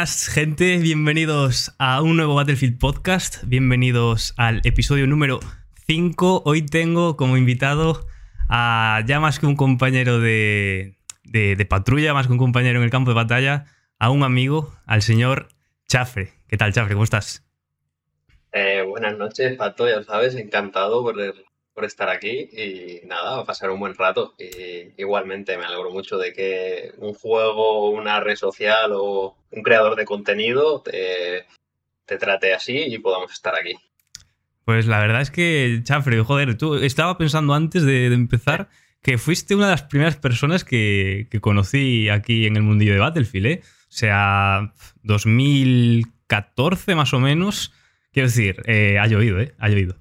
Buenas, gente. Bienvenidos a un nuevo Battlefield Podcast. Bienvenidos al episodio número 5. Hoy tengo como invitado a ya más que un compañero de, de, patrulla, más que un compañero en el campo de batalla, a un amigo, al señor Chafre. ¿Qué tal, Chafre? ¿Cómo estás? Eh, buenas noches, Pato, ya sabes, encantado por, por estar aquí y nada, a pasar un buen rato. Y igualmente me alegro mucho de que un juego, una red social o un creador de contenido te, te trate así y podamos estar aquí. Pues la verdad es que, Chafre, joder, tú estaba pensando antes de, empezar que fuiste una de las primeras personas que, que, conocí aquí en el mundillo de Battlefield, ¿eh? O sea, 2014 más o menos. Quiero decir, eh, ha llovido, ¿eh? Ha llovido.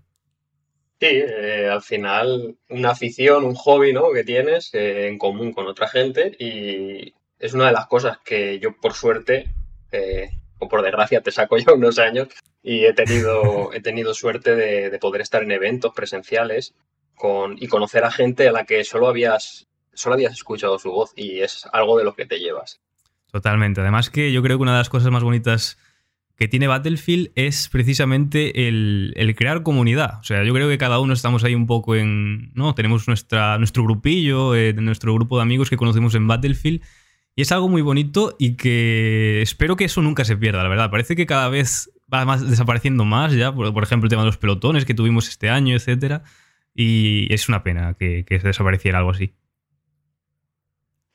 Sí, eh, al final una afición, un hobby, ¿no? Que tienes eh, en común con otra gente y es una de las cosas que yo por suerte eh, o por desgracia te saco ya unos años y he tenido, he tenido suerte de, poder estar en eventos presenciales con, y conocer a gente a la que solo habías, solo habías escuchado su voz y es algo de lo que te llevas. Totalmente. Además que yo creo que una de las cosas más bonitas que tiene Battlefield es precisamente el, crear comunidad. O sea, yo creo que cada uno estamos ahí un poco en. ¿no? Tenemos nuestra, nuestro grupillo, eh, nuestro grupo de amigos que conocemos en Battlefield. Y es algo muy bonito y que espero que eso nunca se pierda, la verdad. Parece que cada vez va más desapareciendo más ya. Por, ejemplo, el tema de los pelotones que tuvimos este año, etcétera. Y es una pena que, que desapareciera algo así.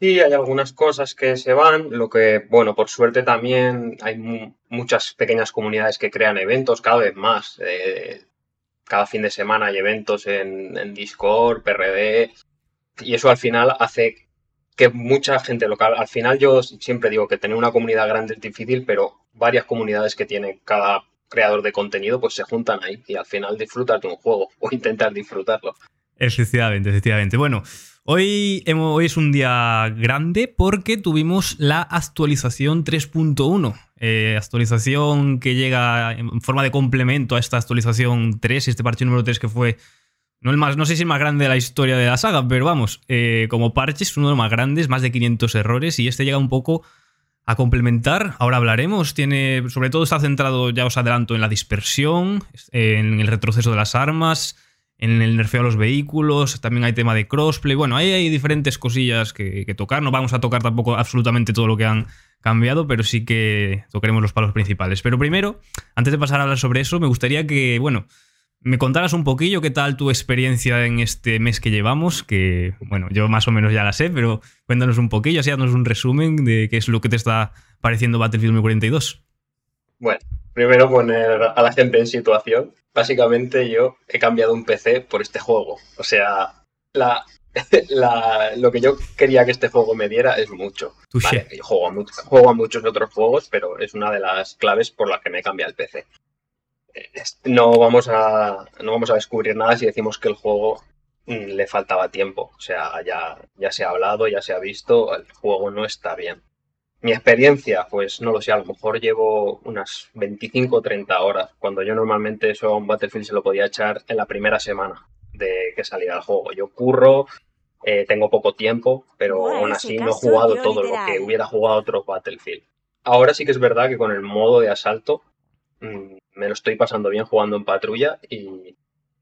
Sí, hay algunas cosas que se van, lo que, bueno, por suerte también hay muchas pequeñas comunidades que crean eventos cada vez más. Eh, cada fin de semana hay eventos en, Discord, PRD, y eso al final hace que mucha gente local, al final yo siempre digo que tener una comunidad grande es difícil, pero varias comunidades que tiene cada creador de contenido pues se juntan ahí y al final disfrutas de un juego o intentar disfrutarlo. Efectivamente, efectivamente. Bueno, Hoy, es un día grande porque tuvimos la actualización 3.1. Eh, actualización que llega en forma de complemento a esta actualización 3, este parche número 3 que fue no, el más, no sé si el más grande de la historia de la saga, pero vamos, eh, como parche es uno de los más grandes, más de 500 errores y este llega un poco a complementar. Ahora hablaremos, tiene, sobre todo está centrado, ya os adelanto, en la dispersión, en el retroceso de las armas, en el nerfeo a los vehículos, también hay tema de crossplay, bueno, ahí hay diferentes cosillas que, tocar, no vamos a tocar tampoco absolutamente todo lo que han cambiado, pero sí que tocaremos los palos principales. Pero primero, antes de pasar a hablar sobre eso, me gustaría que, bueno, me contaras un poquillo qué tal tu experiencia en este mes que llevamos, que, bueno, yo más o menos ya la sé, pero cuéntanos un poquillo, así haznos un resumen de qué es lo que te está pareciendo Battlefield 2042. Bueno, primero poner a la gente en situación básicamente yo he cambiado un PC por este juego. O sea, la, lo que yo quería que este juego me diera es mucho. Vale, yo juego a, juego a, muchos otros juegos, pero es una de las claves por las que me cambia el PC. No vamos a, no vamos a descubrir nada si decimos que el juego mm, le faltaba tiempo. O sea, ya, ya se ha hablado, ya se ha visto, el juego no está bien. Mi experiencia, pues no lo sé, a lo mejor llevo unas 25 o 30 horas, cuando yo normalmente eso a un Battlefield se lo podía echar en la primera semana de que saliera el juego. Yo curro, eh, tengo poco tiempo, pero aún así no he jugado todo lo que hubiera jugado otro Battlefield. Ahora sí que es verdad que con el modo de asalto mm, me lo estoy pasando bien jugando en patrulla y,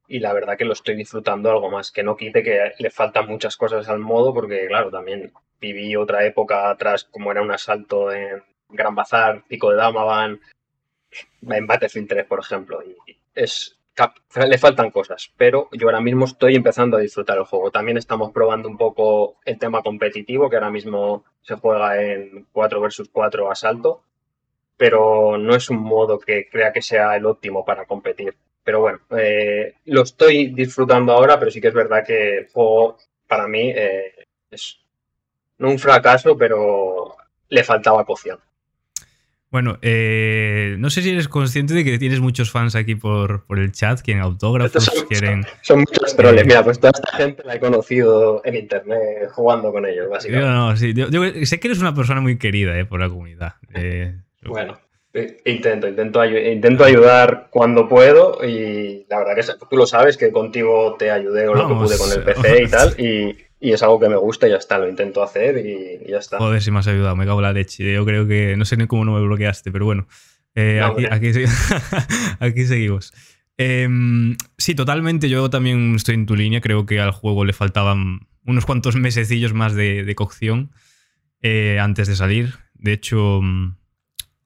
y la verdad que lo estoy disfrutando algo más. Que no quite que le faltan muchas cosas al modo, porque claro, también viví otra época atrás, como era un asalto en Gran Bazar, Pico de Damavan, en Battlefield 3, por ejemplo. Y es, le faltan cosas, pero yo ahora mismo estoy empezando a disfrutar el juego. También estamos probando un poco el tema competitivo, que ahora mismo se juega en 4 versus 4 asalto, pero no es un modo que crea que sea el óptimo para competir. Pero bueno, eh, lo estoy disfrutando ahora, pero sí que es verdad que el juego para mí eh, es no un fracaso, pero le faltaba cocción. Bueno, eh, no sé si eres consciente de que tienes muchos fans aquí por, por el chat, quieren autógrafos, son, quieren... Son, muchos troles. Mira, pues toda esta gente la he conocido en internet jugando con ellos, básicamente. No, no, sí. Yo, sé que eres una persona muy querida eh, por la comunidad. Eh, bueno, intento, intento, intento ayudar cuando puedo y la verdad que tú lo sabes que contigo te ayudé o lo que pude con el PC y tal y y es algo que me gusta y ya está, lo intento hacer y, ya está. Joder, si me has ayudado, me cago en la leche. Yo creo que no sé ni cómo no me bloqueaste, pero bueno. Eh, aquí, aquí, seguimos. Em, sí, totalmente. Yo también estoy en tu línea. Creo que al juego le faltaban unos cuantos mesecillos más de, cocción eh, antes de salir. De hecho, mm,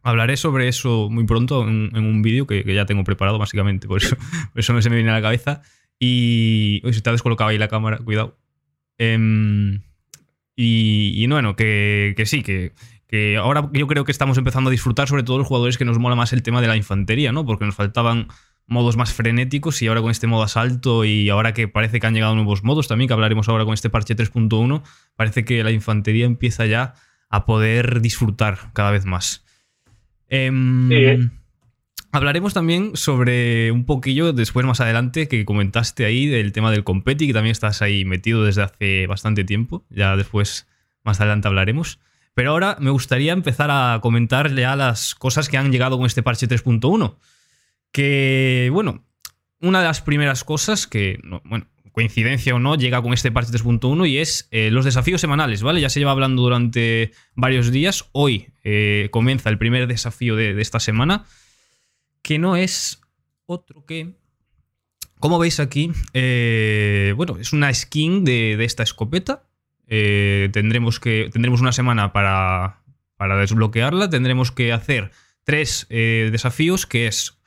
hablaré sobre eso muy pronto en, un vídeo que, ya tengo preparado, básicamente. Por eso, eso se me viene a la cabeza. Y. Uy, se te ha descolocado ahí la cámara, cuidado. Em, y, bueno, que, sí, que, ahora yo creo que estamos empezando a disfrutar, sobre todo los jugadores que nos mola más el tema de la infantería, ¿no? Porque nos faltaban modos más frenéticos y ahora con este modo asalto y ahora que parece que han llegado nuevos modos también, que hablaremos ahora con este parche 3.1, parece que la infantería empieza ya a poder disfrutar cada vez más. Em, sí. Hablaremos también sobre un poquillo después más adelante que comentaste ahí del tema del competi, que también estás ahí metido desde hace bastante tiempo. Ya después más adelante hablaremos. Pero ahora me gustaría empezar a comentar ya las cosas que han llegado con este parche 3.1. Que, bueno, una de las primeras cosas que, bueno, coincidencia o no, llega con este parche 3.1 y es eh, los desafíos semanales, ¿vale? Ya se lleva hablando durante varios días. Hoy eh, comienza el primer desafío de esta semana que no es otro que... Como veis aquí, eh, bueno, es una skin de, esta escopeta. Eh, tendremos, que, tendremos una semana para, para desbloquearla. Tendremos que hacer tres eh, desafíos, que es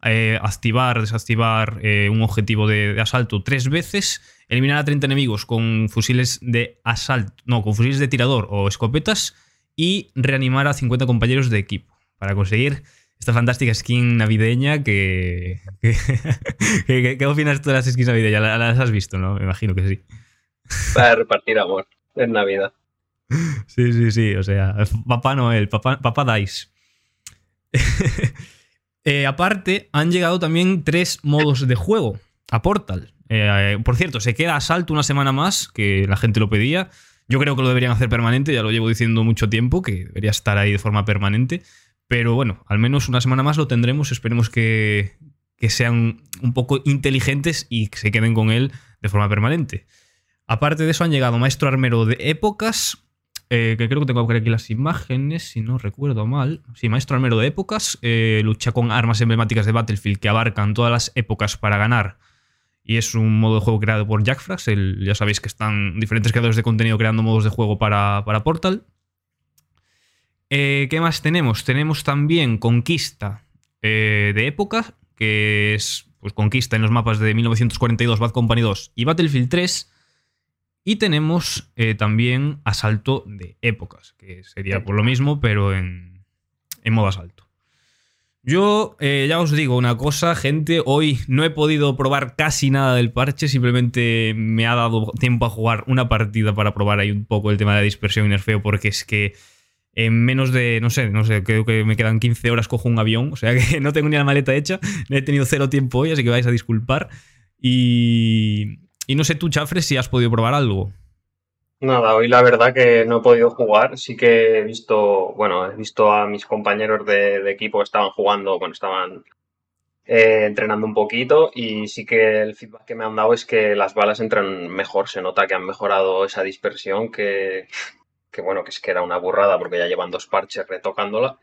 activar, desactivar un objetivo de, de, asalto tres veces, eliminar a 30 enemigos con fusiles de asalto, no, con fusiles de tirador o escopetas y reanimar a 50 compañeros de equipo para conseguir esta fantástica skin navideña que... ¿Qué opinas tú de las skins navideñas? ¿Las has visto, no? Me imagino que sí. Para repartir amor en Navidad. Sí, sí, sí. O sea, Papá Noel, Papá, papá Dice. Eh, aparte, han llegado también tres modos de juego a Portal. Eh, por cierto, se queda a salto una semana más, que la gente lo pedía. Yo creo que lo deberían hacer permanente, ya lo llevo diciendo mucho tiempo, que debería estar ahí de forma permanente. Pero bueno, al menos una semana más lo tendremos. Esperemos que, sean un poco inteligentes y que se queden con él de forma permanente. Aparte de eso, han llegado Maestro Armero de Épocas, eh, que creo que tengo aquí las imágenes, si no recuerdo mal. Sí, Maestro Armero de Épocas, eh, lucha con armas emblemáticas de Battlefield que abarcan todas las épocas para ganar. Y es un modo de juego creado por Jackfrax. ya sabéis que están diferentes creadores de contenido creando modos de juego para, para Portal. Eh, ¿Qué más tenemos? Tenemos también Conquista eh, de época, que es pues, Conquista en los mapas de 1942, Bad Company 2 y Battlefield 3. Y tenemos eh, también Asalto de épocas, que sería por lo mismo, pero en, en modo asalto. Yo ya os digo una cosa, gente, hoy no he podido probar casi nada del parche, simplemente me ha dado tiempo a jugar una partida para probar ahí un poco el tema de la dispersión y nerfeo, porque es que en menos de, no sé, no sé, creo que me quedan 15 horas, cojo un avión, o sea que no tengo ni la maleta hecha, he tenido cero tiempo hoy, así que vais a disculpar. Y, y no sé tú, Chafres, si has podido probar algo. Nada, hoy la verdad que no he podido jugar, sí que he visto, bueno, he visto a mis compañeros de, equipo que estaban jugando, bueno, estaban eh, entrenando un poquito y sí que el feedback que me han dado es que las balas entran mejor, se nota que han mejorado esa dispersión que que bueno, que es que era una burrada porque ya llevan dos parches retocándola,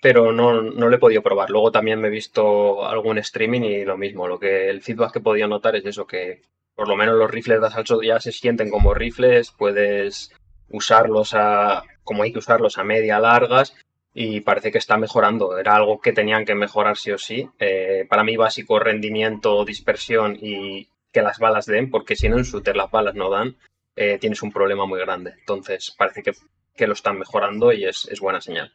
pero no, no le he podido probar. Luego también me he visto algún streaming y lo mismo, lo que el feedback que he podido notar es eso, que por lo menos los rifles de asalto ya se sienten como rifles, puedes usarlos a, como hay que usarlos a media, largas, y parece que está mejorando. Era algo que tenían que mejorar sí o sí. Eh, para mí básico rendimiento, dispersión y que las balas den, porque si no en shooter las balas no dan. Eh, tienes un problema muy grande. Entonces parece que, lo están mejorando y es, buena señal.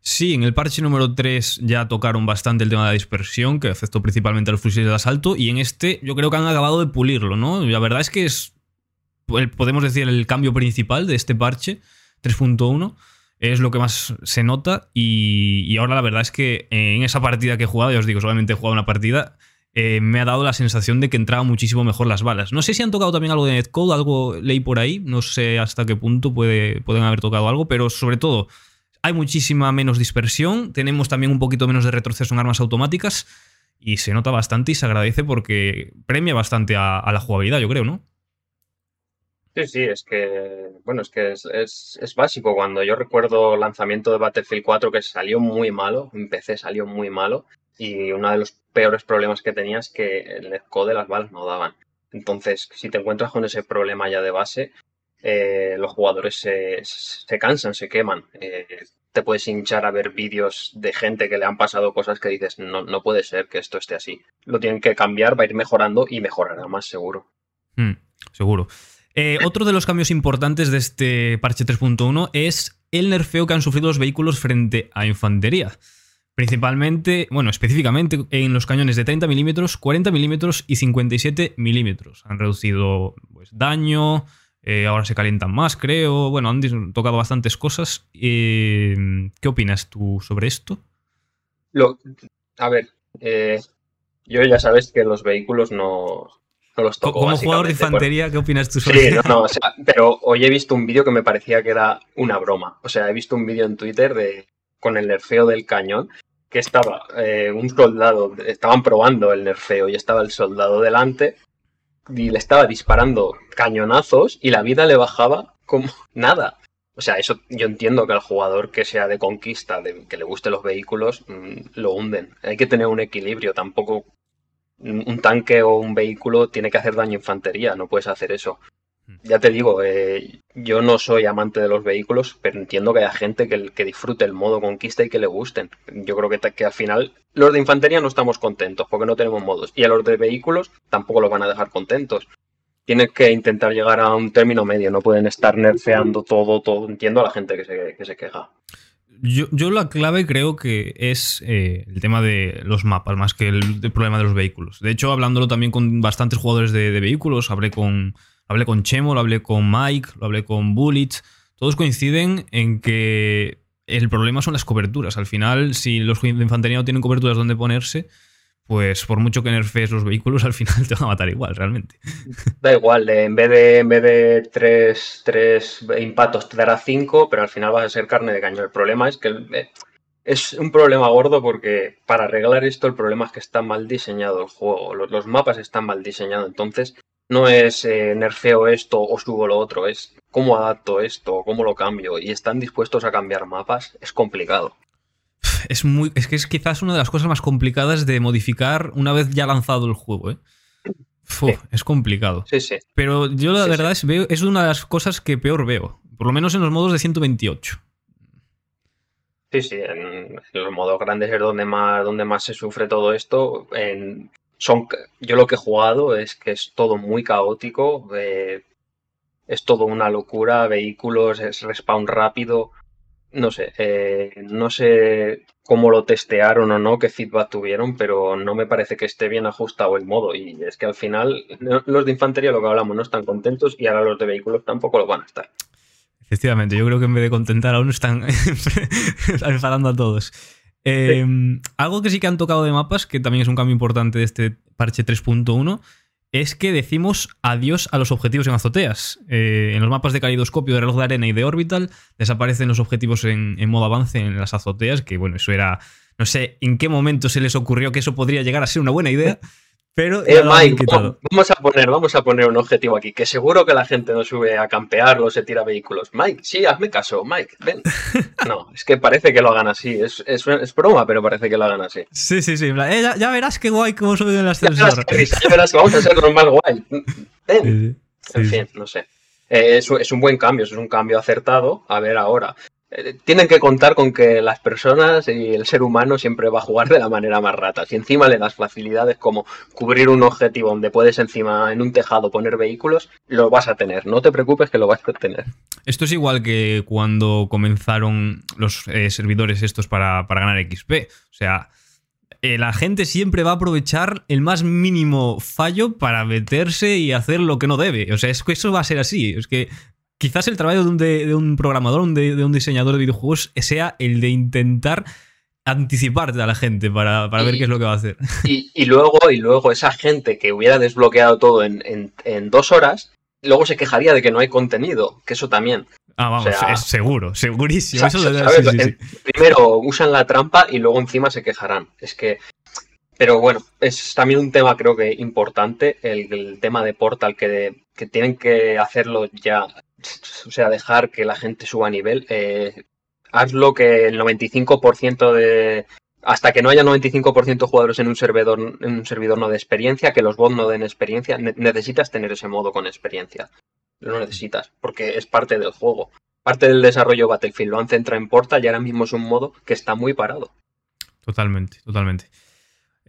Sí, en el parche número 3 ya tocaron bastante el tema de la dispersión, que afectó principalmente a los fusiles de asalto, y en este yo creo que han acabado de pulirlo, ¿no? La verdad es que es, podemos decir, el cambio principal de este parche 3.1 es lo que más se nota y, y, ahora la verdad es que en esa partida que he jugado, ya os digo, solamente he jugado una partida, eh, me ha dado la sensación de que entraban muchísimo mejor las balas. No sé si han tocado también algo de netcode, algo leí por ahí, no sé hasta qué punto puede, pueden haber tocado algo, pero sobre todo hay muchísima menos dispersión, tenemos también un poquito menos de retroceso en armas automáticas y se nota bastante y se agradece porque premia bastante a, la jugabilidad, yo creo, ¿no? Sí, sí, es que, bueno, es que es, es, es básico. Cuando yo recuerdo el lanzamiento de Battlefield 4 que salió muy malo, en PC salió muy malo, y uno de los peores problemas que tenía es que el netcode de las balas no daban. Entonces, si te encuentras con ese problema ya de base, eh, los jugadores se, se, cansan, se queman. Eh, te puedes hinchar a ver vídeos de gente que le han pasado cosas que dices, no, no puede ser que esto esté así. Lo tienen que cambiar, va a ir mejorando y mejorará más seguro. Mm, seguro. Eh, otro de los cambios importantes de este parche 3.1 es el nerfeo que han sufrido los vehículos frente a infantería. Principalmente, bueno, específicamente en los cañones de 30 milímetros, 40 milímetros y 57 milímetros. Han reducido pues, daño, eh, ahora se calientan más, creo. Bueno, han tocado bastantes cosas. Eh, ¿Qué opinas tú sobre esto? A ver, yo ya sabes que los vehículos no, como jugador de infantería, ¿qué opinas tú sobre Sí, no, no, o sea, pero hoy he visto un vídeo que me parecía que era una broma. O sea, he visto un vídeo en Twitter de con el nerfeo del cañón, que estaba eh, un soldado, estaban probando el nerfeo y estaba el soldado delante y le estaba disparando cañonazos y la vida le bajaba como nada. O sea, eso yo entiendo que al jugador que sea de conquista, de, que le guste los vehículos, mm, lo hunden. Hay que tener un equilibrio, tampoco un tanque o un vehículo tiene que hacer daño a infantería, no puedes hacer eso. Hmm. Ya te digo, eh, yo no soy amante de los vehículos, pero entiendo que haya gente que, que disfrute el modo conquista y que le gusten. Yo creo que, que, al final los de infantería no estamos contentos porque no tenemos modos. Y a los de vehículos tampoco los van a dejar contentos. Tienes que intentar llegar a un término medio, no pueden estar nerfeando todo, todo. Entiendo a la gente que se, que se queja. Yo, la clave creo que es eh, el tema de los mapas, más que el, problema de los vehículos. De hecho, hablándolo también con bastantes jugadores de, vehículos, hablé con, hablé con Chemo, lo hablé con Mike, lo hablé con Bullets, todos coinciden en que el problema son las coberturas. Al final, si los de infantería no tienen coberturas donde ponerse, pues por mucho que nerfees los vehículos, al final te van a matar igual, realmente. Da igual, en vez de, en vez de tres, tres impactos te dará cinco, pero al final vas a ser carne de cañón. El problema es que eh, es un problema gordo porque para arreglar esto el problema es que está mal diseñado el juego, los, mapas están mal diseñados, entonces no es eh, nerfeo esto o subo lo otro, es cómo adapto esto, cómo lo cambio y están dispuestos a cambiar mapas, es complicado es muy. Es que es quizás una de las cosas más complicadas de modificar una vez ya lanzado el juego, ¿eh? Es complicado. Sí, sí. Pero yo la verdad Es, veo, es una de las cosas que peor veo. Por lo menos en los modos de 128. Sí, sí, en, los modos grandes es donde más, donde más se sufre todo esto. En, son, yo lo que he jugado es que es todo muy caótico. Eh, es todo una locura. Vehículos, es respawn rápido no sé, eh, no sé cómo lo testearon o no, qué feedback tuvieron, pero no me parece que esté bien ajustado el modo. Y es que al final los de infantería, lo que hablamos, no están contentos y ahora los de vehículos tampoco lo van a estar. Efectivamente, yo creo que en vez de contentar a uno están enfadando a todos. Eh, algo que sí que han tocado de mapas, que también es un cambio importante de este parche 3.1, es que decimos adiós a los objetivos en azoteas. Eh, en los mapas de calidoscopio de reloj de arena y de orbital desaparecen los objetivos en, en, modo avance en las azoteas, que bueno, eso era... No sé en qué momento se les ocurrió que eso podría llegar a ser una buena idea, pero eh, Mike, vamos a poner, vamos a poner un objetivo aquí, que seguro que la gente no sube a campear o se tira vehículos. Mike, sí, hazme caso, Mike, ven. No, es que parece que lo hagan así. Es, es, broma, pero parece que lo hagan así. Sí, sí, sí. Eh, ya, verás qué guay cómo suben el ascensor. Ya verás, que vamos a ser normal guay. Ven. en fin, no sé. Eh, es, es, un buen cambio, es un cambio acertado. A ver ahora. Eh, tienen que contar con que las personas y el ser humano siempre va a jugar de la manera más rata. Si encima le das facilidades como cubrir un objetivo donde puedes encima en un tejado poner vehículos, lo vas a tener. No te preocupes que lo vas a tener. Esto es igual que cuando comenzaron los eh, servidores estos para, ganar XP. O sea, eh, la gente siempre va a aprovechar el más mínimo fallo para meterse y hacer lo que no debe. O sea, es que eso va a ser así. Es que quizás el trabajo de un, programador, de, un diseñador de videojuegos, sea el de intentar anticiparte a la gente para, ver qué es lo que va a hacer. Y, luego, y luego esa gente que hubiera desbloqueado todo en, dos horas, luego se quejaría de que no hay contenido, que eso también. Ah, vamos, es seguro, segurísimo. Primero usan la trampa y luego encima se quejarán. Es que Pero bueno, es también un tema creo que importante, el, tema de Portal, que, que, tienen que hacerlo ya, o sea, dejar que la gente suba nivel. Eh, hazlo que el 95% de... Hasta que no haya 95% de jugadores en un servidor, en un servidor no de experiencia, que los bots no den experiencia, necesitas tener ese modo con experiencia. Lo necesitas, porque es parte del juego. Parte del desarrollo Battlefield lo han centrado en Portal y ahora mismo es un modo que está muy parado. Totalmente, totalmente.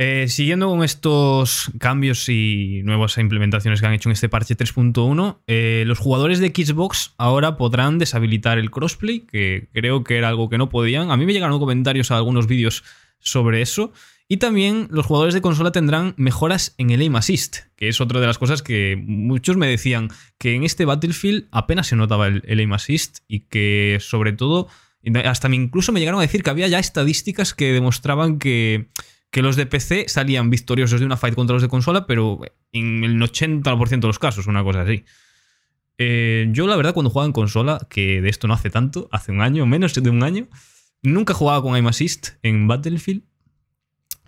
Eh, siguiendo con estos cambios y nuevas implementaciones que han hecho en este parche 3.1, eh, los jugadores de Xbox ahora podrán deshabilitar el crossplay, que creo que era algo que no podían. A mí me llegaron comentarios a algunos vídeos sobre eso. Y también los jugadores de consola tendrán mejoras en el aim assist, que es otra de las cosas que muchos me decían que en este Battlefield apenas se notaba el, el aim assist y que sobre todo, hasta incluso me llegaron a decir que había ya estadísticas que demostraban que que los de PC salían victoriosos de una fight contra los de consola, pero en el 80% de los casos, una cosa así. Eh, yo, la verdad, cuando jugaba en consola, que de esto no hace tanto, hace un año, menos de un año, nunca jugaba con aim assist en Battlefield.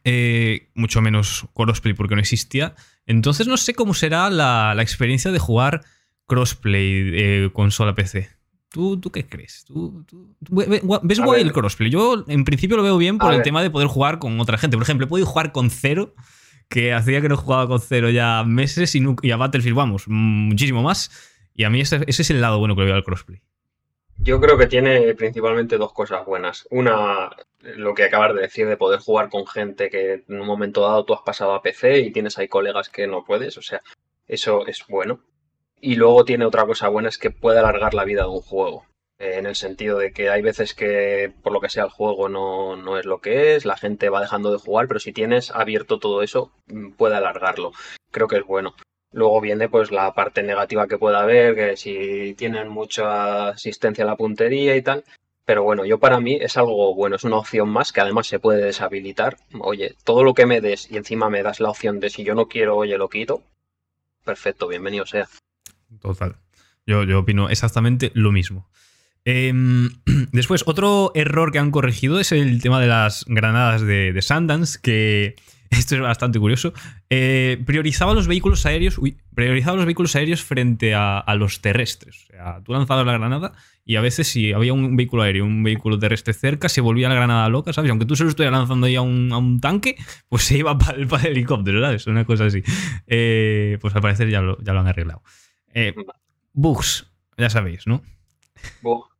Eh, mucho menos crossplay porque no existía. Entonces no sé cómo será la, experiencia de jugar crossplay eh, consola PC. ¿Tú, ¿Tú, qué crees? ¿Tú, ves guay el crossplay? Yo en principio lo veo bien por el tema de poder jugar con otra gente. Por ejemplo, he podido jugar con Cero, que hacía que no jugaba con Cero ya meses y, a Battlefield, vamos, muchísimo más. Y a mí ese, es el lado bueno que le veo al crossplay. Yo creo que tiene principalmente dos cosas buenas. Una, lo que acabas de decir, de poder jugar con gente que en un momento dado tú has pasado a PC y tienes ahí colegas que no puedes. O sea, eso es bueno. Y luego tiene otra cosa buena, es que puede alargar la vida de un juego. Eh, en el sentido de que hay veces que por lo que sea el juego no, no, es lo que es, la gente va dejando de jugar, pero si tienes abierto todo eso, mm, puede alargarlo. Creo que es bueno. Luego viene pues la parte negativa que pueda haber, que si tienen mucha asistencia a la puntería y tal. Pero bueno, yo para mí es algo bueno, es una opción más que además se puede deshabilitar. Oye, todo lo que me des y encima me das la opción de si yo no quiero, oye, lo quito. Perfecto, bienvenido sea. Total. Yo, yo opino exactamente lo mismo. Em, después, otro error que han corregido es el tema de las granadas de, de Sundance, que esto es bastante curioso. Eh, priorizaba los vehículos aéreos. priorizaba los vehículos aéreos frente a, los terrestres. O sea, tú lanzabas la granada y a veces si había un vehículo aéreo un vehículo terrestre cerca, se volvía la granada loca, ¿sabes? Aunque tú se lo estuvieras lanzando ahí a un, tanque, pues se iba para el, helicóptero, ¿sabes? Una cosa así. Eh, pues al parecer ya lo han arreglado. Eh, bugs, ya sabéis, ¿no?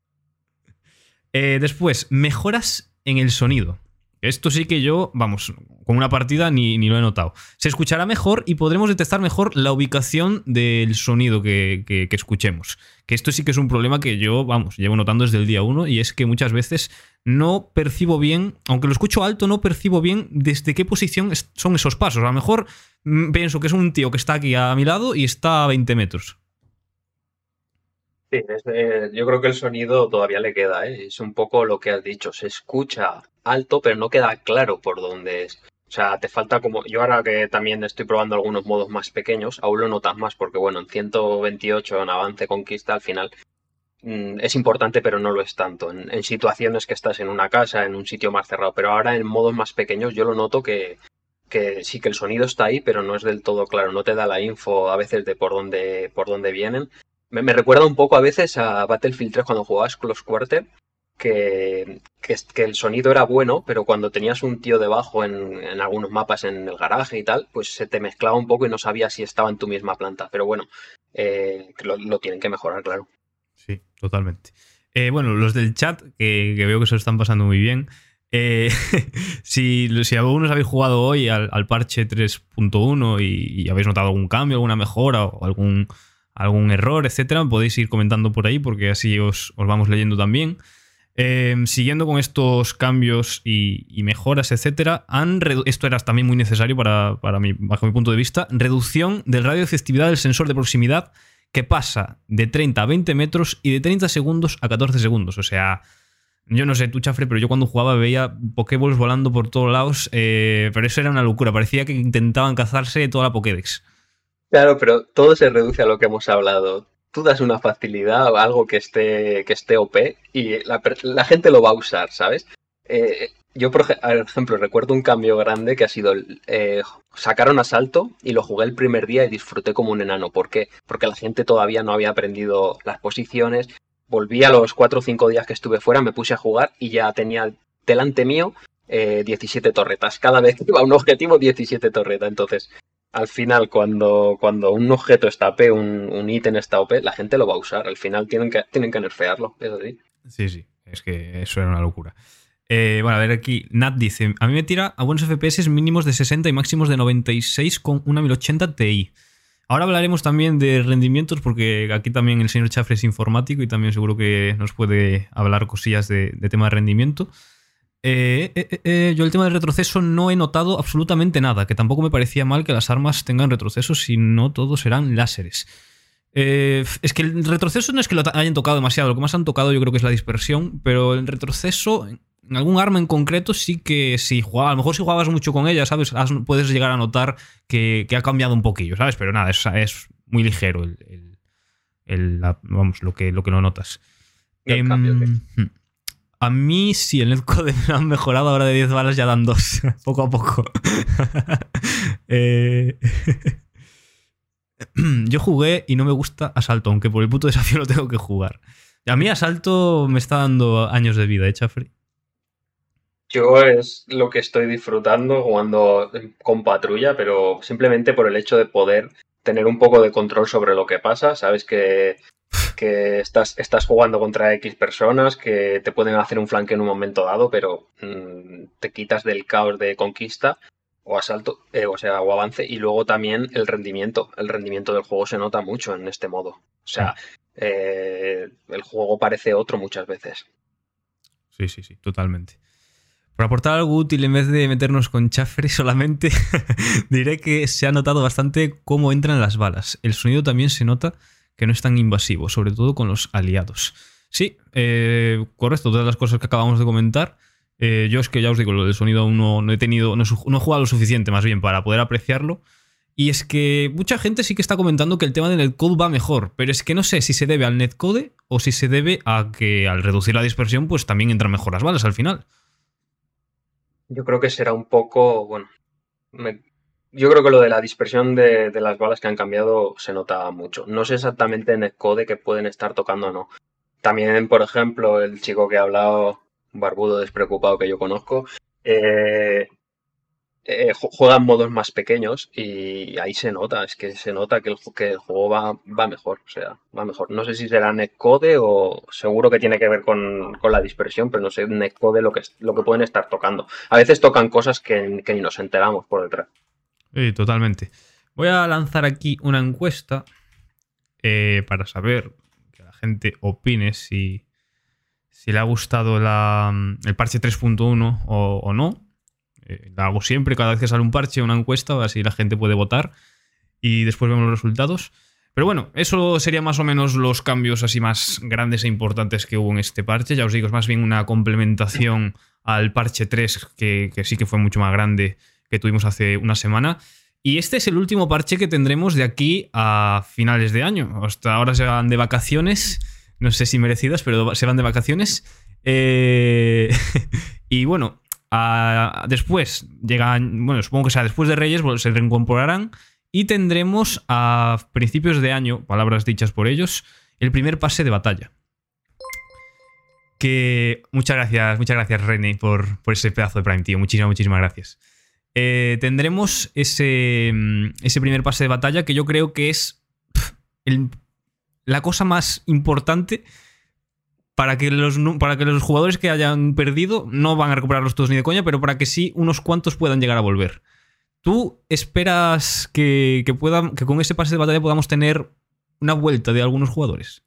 Eh, después, mejoras en el sonido. Esto sí que yo, vamos, con una partida ni, lo he notado. Se escuchará mejor y podremos detectar mejor la ubicación del sonido que, que, escuchemos. Que esto sí que es un problema que yo, vamos, llevo notando desde el día 1 y es que muchas veces no percibo bien, aunque lo escucho alto, no percibo bien desde qué posición son esos pasos. A lo mejor mm, pienso que es un tío que está aquí a mi lado y está a 20 metros. Sí, yo creo que el sonido todavía le queda, ¿eh? es un poco lo que has dicho, se escucha alto pero no queda claro por dónde es. O sea, te falta como, yo ahora que también estoy probando algunos modos más pequeños, aún lo notas más porque bueno, en 128 en avance conquista al final mm, es importante pero no lo es tanto. En, en, situaciones que estás en una casa, en un sitio más cerrado, pero ahora en modos más pequeños yo lo noto que, que sí que el sonido está ahí pero no es del todo claro, no te da la info a veces de por dónde, por dónde vienen me, recuerda un poco a veces a Battlefield 3 cuando jugabas Close Quarter, que, que, el sonido era bueno, pero cuando tenías un tío debajo en, en, algunos mapas en el garaje y tal, pues se te mezclaba un poco y no sabías si estaba en tu misma planta. Pero bueno, eh, lo, tienen que mejorar, claro. Sí, totalmente. Eh, bueno, los del chat, que, veo que se lo están pasando muy bien. Eh, si, si, algunos habéis jugado hoy al, parche 3.1 y, y, habéis notado algún cambio, alguna mejora o algún, algún error, etcétera, podéis ir comentando por ahí porque así os, vamos leyendo también. Em, siguiendo con estos cambios y, mejoras, etcétera, han esto era también muy necesario para, para mi, bajo mi punto de vista, reducción del radio de efectividad del sensor de proximidad que pasa de 30 a 20 metros y de 30 segundos a 14 segundos. O sea, yo no sé tú, Chafre, pero yo cuando jugaba veía Pokéballs volando por todos lados, eh, pero eso era una locura, parecía que intentaban cazarse toda la Pokédex. Claro, pero todo se reduce a lo que hemos hablado. Tú das una facilidad algo que esté, que esté OP y la, gente lo va a usar, ¿sabes? Eh, yo, por ejemplo, recuerdo un cambio grande que ha sido eh, sacaron asalto y lo jugué el primer día y disfruté como un enano. ¿Por qué? Porque la gente todavía no había aprendido las posiciones. Volví a los 4 o 5 días que estuve fuera, me puse a jugar y ya tenía delante mío 17 eh, torretas. Cada vez que iba a un objetivo, 17 torretas. Entonces, al final, cuando, cuando un objeto está OP, un, ítem está OP, la gente lo va a usar. Al final tienen que, tienen que nerfearlo, eso sí. Sí, sí, es que eso era una locura. Eh, bueno, a ver aquí, Nat dice, a mí me tira a buenos FPS mínimos de 60 y máximos de 96 con una 1080 Ti. Ahora hablaremos también de rendimientos porque aquí también el señor Chafre es informático y también seguro que nos puede hablar cosillas de tema de rendimiento. Eh, eh, eh, yo el tema del retroceso no he notado absolutamente nada, que tampoco me parecía mal que las armas tengan retroceso, si no todos serán láseres. es que el retroceso no es que lo hayan tocado demasiado, lo que más han tocado yo creo que es la dispersión, pero el retroceso en algún arma en concreto sí que si jugaba, a lo mejor si jugabas mucho con ella, ¿sabes? puedes llegar a notar que, ha cambiado un poquillo, ¿sabes? Pero nada, es, es muy ligero el, vamos, lo que, lo que no notas. Hmm. A mí sí, el netcode han mejorado, ahora de 10 balas ya dan 2, poco a poco. Eh, yo jugué y no me gusta Asalto, aunque por el puto desafío lo tengo que jugar. A mí Asalto me está dando años de vida, ¿eh, Chafri? Yo es lo que estoy disfrutando jugando con patrulla, pero simplemente por el hecho de poder tener un poco de control sobre lo que pasa. Sabes que que estás, estás jugando contra X personas que te pueden hacer un flanque en un momento dado, pero mm, te quitas del caos de conquista o asalto, eh, o sea, o avance, y luego también el rendimiento. El rendimiento del juego se nota mucho en este modo. O sea, eh, el juego parece otro muchas veces. Sí, sí, sí, totalmente. Por aportar algo útil en vez de meternos con chafre solamente, diré que se ha notado bastante cómo entran las balas. El sonido también se nota que no es tan invasivo, sobre todo con los aliados. Sí, eh, correcto, todas las cosas que acabamos de comentar. Eh, yo es que ya os digo, lo del sonido aún no, he tenido, no, he jugado lo suficiente más bien para poder apreciarlo. Y es que mucha gente sí que está comentando que el tema del netcode va mejor, pero es que no sé si se debe al netcode o si se debe a que al reducir la dispersión pues también entran mejor las balas al final. Yo creo que será un poco, bueno, yo creo que lo de la dispersión de, las balas que han cambiado se nota mucho. No sé exactamente en el code que pueden estar tocando o no. También, por ejemplo, el chico que ha hablado, barbudo despreocupado que yo conozco, eh, eh, juega en modos más pequeños y ahí se nota, es que se nota que el, juego va, va, mejor, o sea, va mejor. No sé si será netcode o seguro que tiene que ver con, la dispersión, pero no sé netcode lo que, lo que pueden estar tocando. A veces tocan cosas que, que ni nos enteramos por detrás. Sí, totalmente. Voy a lanzar aquí una encuesta eh, para saber que la gente opine si, si le ha gustado el parche 3.1 o, no. Eh, la hago siempre, cada vez que sale un parche, una encuesta, así la gente puede votar y después vemos los resultados. Pero bueno, eso sería más o menos los cambios así más grandes e importantes que hubo en este parche. Ya os digo, es más bien una complementación al parche 3, que, que sí que fue mucho más grande que tuvimos hace una semana. Y este es el último parche que tendremos de aquí a finales de año. Hasta ahora se van de vacaciones. No sé si merecidas, pero se van de vacaciones. Eh, y bueno, después llegan. Bueno, supongo que sea después de Reyes, se reincorporarán. Y tendremos a principios de año, palabras dichas por ellos, el primer pase de batalla. Que. Muchas gracias, muchas gracias, René, por, por ese pedazo de Prime, tío. Muchísimas, muchísimas gracias. Eh, tendremos ese, mm, ese, primer pase de batalla que yo creo que es la cosa más importante para que, los, para que los jugadores que hayan perdido no van a recuperarlos todos ni de coña, pero para que sí unos cuantos puedan llegar a volver. ¿Tú esperas que, que, que con ese pase de batalla podamos tener una vuelta de algunos jugadores?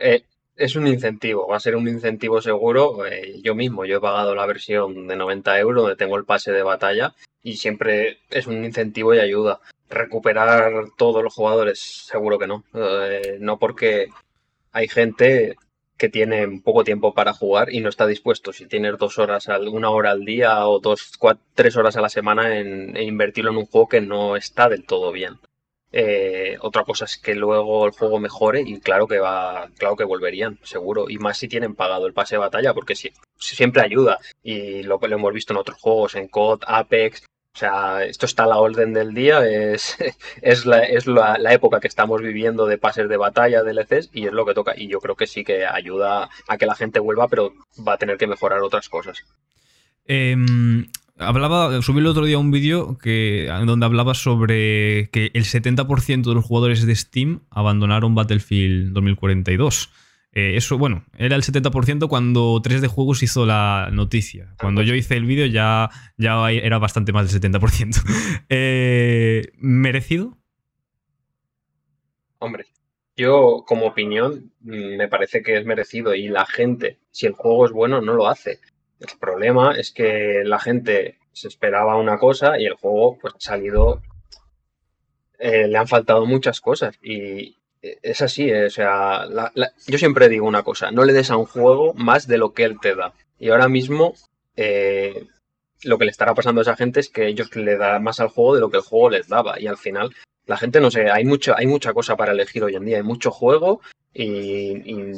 Eh, es un incentivo, va a ser un incentivo seguro. Eh, yo mismo, yo he pagado la versión de 90 euros donde tengo el pase de batalla y siempre es un incentivo y ayuda. Recuperar todos los jugadores, seguro que no. Eh, no porque hay gente que tiene poco tiempo para jugar y no está dispuesto, si tienes dos horas, al, una hora al día o dos, tres horas a la semana en, en invertirlo en un juego que no está del todo bien. Eh, otra cosa es que luego el juego mejore y claro que va, claro que volverían, seguro. Y más si tienen pagado el pase de batalla, porque siempre ayuda. Y lo, hemos visto en otros juegos, en COD, Apex, o sea, esto está a la orden del día, es, es, la, es la, época que estamos viviendo de pases de batalla, DLCs, y es lo que toca. Y yo creo que sí que ayuda a que la gente vuelva, pero va a tener que mejorar otras cosas. Em, hablaba, subí el otro día un vídeo que, donde hablaba sobre que el 70% de los jugadores de Steam abandonaron Battlefield 2042. Eh, eso, bueno, era el 70% cuando 3D Juegos hizo la noticia. Cuando yo hice el vídeo ya, ya era bastante más del 70%. Eh, ¿Merecido? Hombre, yo como opinión me parece que es merecido y la gente, si el juego es bueno, no lo hace. El problema es que la gente se esperaba una cosa y el juego pues ha salido... Eh, le han faltado muchas cosas y, es así, eh, o sea, yo siempre digo una cosa, no le des a un juego más de lo que él te da. Y ahora mismo eh, lo que le estará pasando a esa gente es que ellos le dan más al juego de lo que el juego les daba. Y al final, la gente no sé, hay, mucho, hay mucha cosa para elegir hoy en día, hay mucho juego y,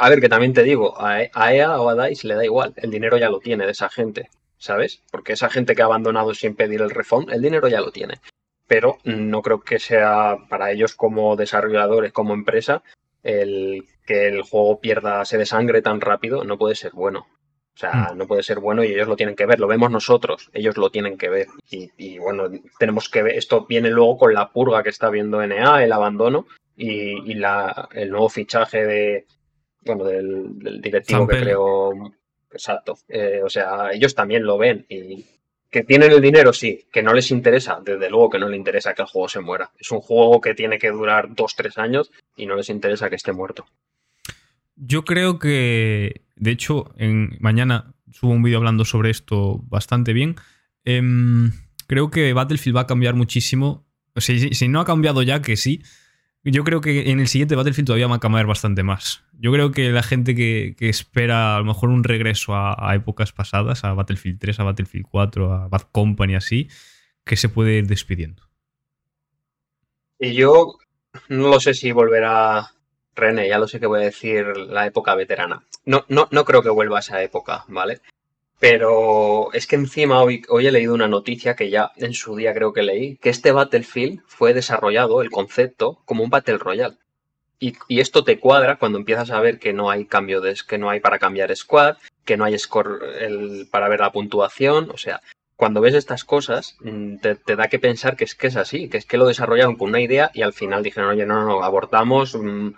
a ver, que también te digo, a, EA o a DICE le da igual, el dinero ya lo tiene de esa gente, ¿sabes? Porque esa gente que ha abandonado sin pedir el refund, el dinero ya lo tiene pero no creo que sea para ellos como desarrolladores, como empresa, el que el juego pierda, se sangre tan rápido, no puede ser bueno. O sea, hmm. no puede ser bueno y ellos lo tienen que ver, lo vemos nosotros, ellos lo tienen que ver. Y, bueno, tenemos que ver, esto viene luego con la purga que está viendo NA, el abandono y, la, el nuevo fichaje de, bueno, del, directivo que creo, exacto. Eh, o sea, ellos también lo ven y, que tienen el dinero, sí. Que no les interesa, desde luego que no les interesa que el juego se muera. Es un juego que tiene que durar dos, tres años y no les interesa que esté muerto. Yo creo que, de hecho, en, mañana subo un vídeo hablando sobre esto bastante bien. Em, creo que Battlefield va a cambiar muchísimo. si no ha cambiado ya, que sí. Yo creo que en el siguiente Battlefield todavía va a cambiar bastante más. Yo creo que la gente que, espera a lo mejor un regreso a, épocas pasadas, a Battlefield 3, a Battlefield 4, a Bad Company, así, que se puede ir despidiendo. Y yo no lo sé si volverá René, ya lo sé que voy a decir la época veterana. No, no, no creo que vuelva a esa época, ¿vale? Pero es que encima hoy, hoy he leído una noticia que ya en su día creo que leí, que este Battlefield fue desarrollado, el concepto, como un Battle Royale. Y, esto te cuadra cuando empiezas a ver que no hay cambio de, que no hay para cambiar squad, que no hay score para ver la puntuación. O sea, cuando ves estas cosas, mm, te, da que pensar que es que es así, que es que lo desarrollaron con una idea y al final dijeron, oye, no, no, no abortamos, mm,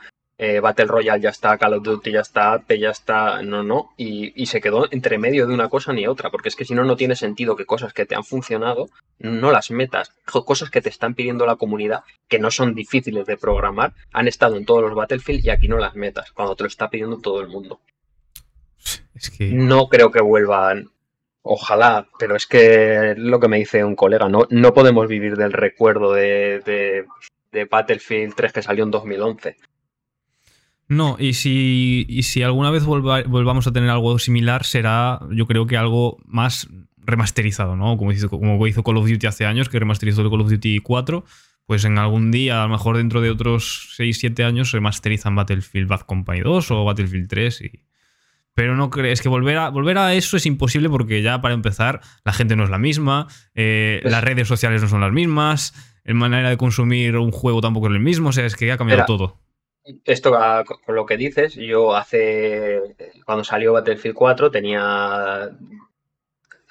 eh, Battle Royale ya está, Call of Duty ya está, P ya está, no, no, y, se quedó entre medio de una cosa ni otra, porque es que si no, no tiene sentido que cosas que te han funcionado no las metas, cosas que te están pidiendo la comunidad, que no son difíciles de programar, han estado en todos los Battlefield y aquí no las metas, cuando te lo está pidiendo todo el mundo. Es que... No creo que vuelvan, Ojalá, pero es que lo que me dice un colega, no, no podemos vivir del recuerdo de, de, de, Battlefield 3 que salió en 2011. No, y si, si alguna vez volvamos a tener algo similar, será yo creo que algo más remasterizado, ¿no? Como hizo, como hizo Call of Duty hace años, que remasterizó el Call of Duty 4, pues en algún día, a lo mejor dentro de otros 6-7 años, remasterizan Battlefield Bad Company 2 o Battlefield 3 Pero no crees que volver a, volver a eso es imposible porque ya para empezar la gente no es la misma, eh, pues las redes sociales no son las mismas, la manera de consumir un juego tampoco es el mismo, o sea, es que ha cambiado todo. Esto con lo que dices, yo hace, cuando salió Battlefield 4 tenía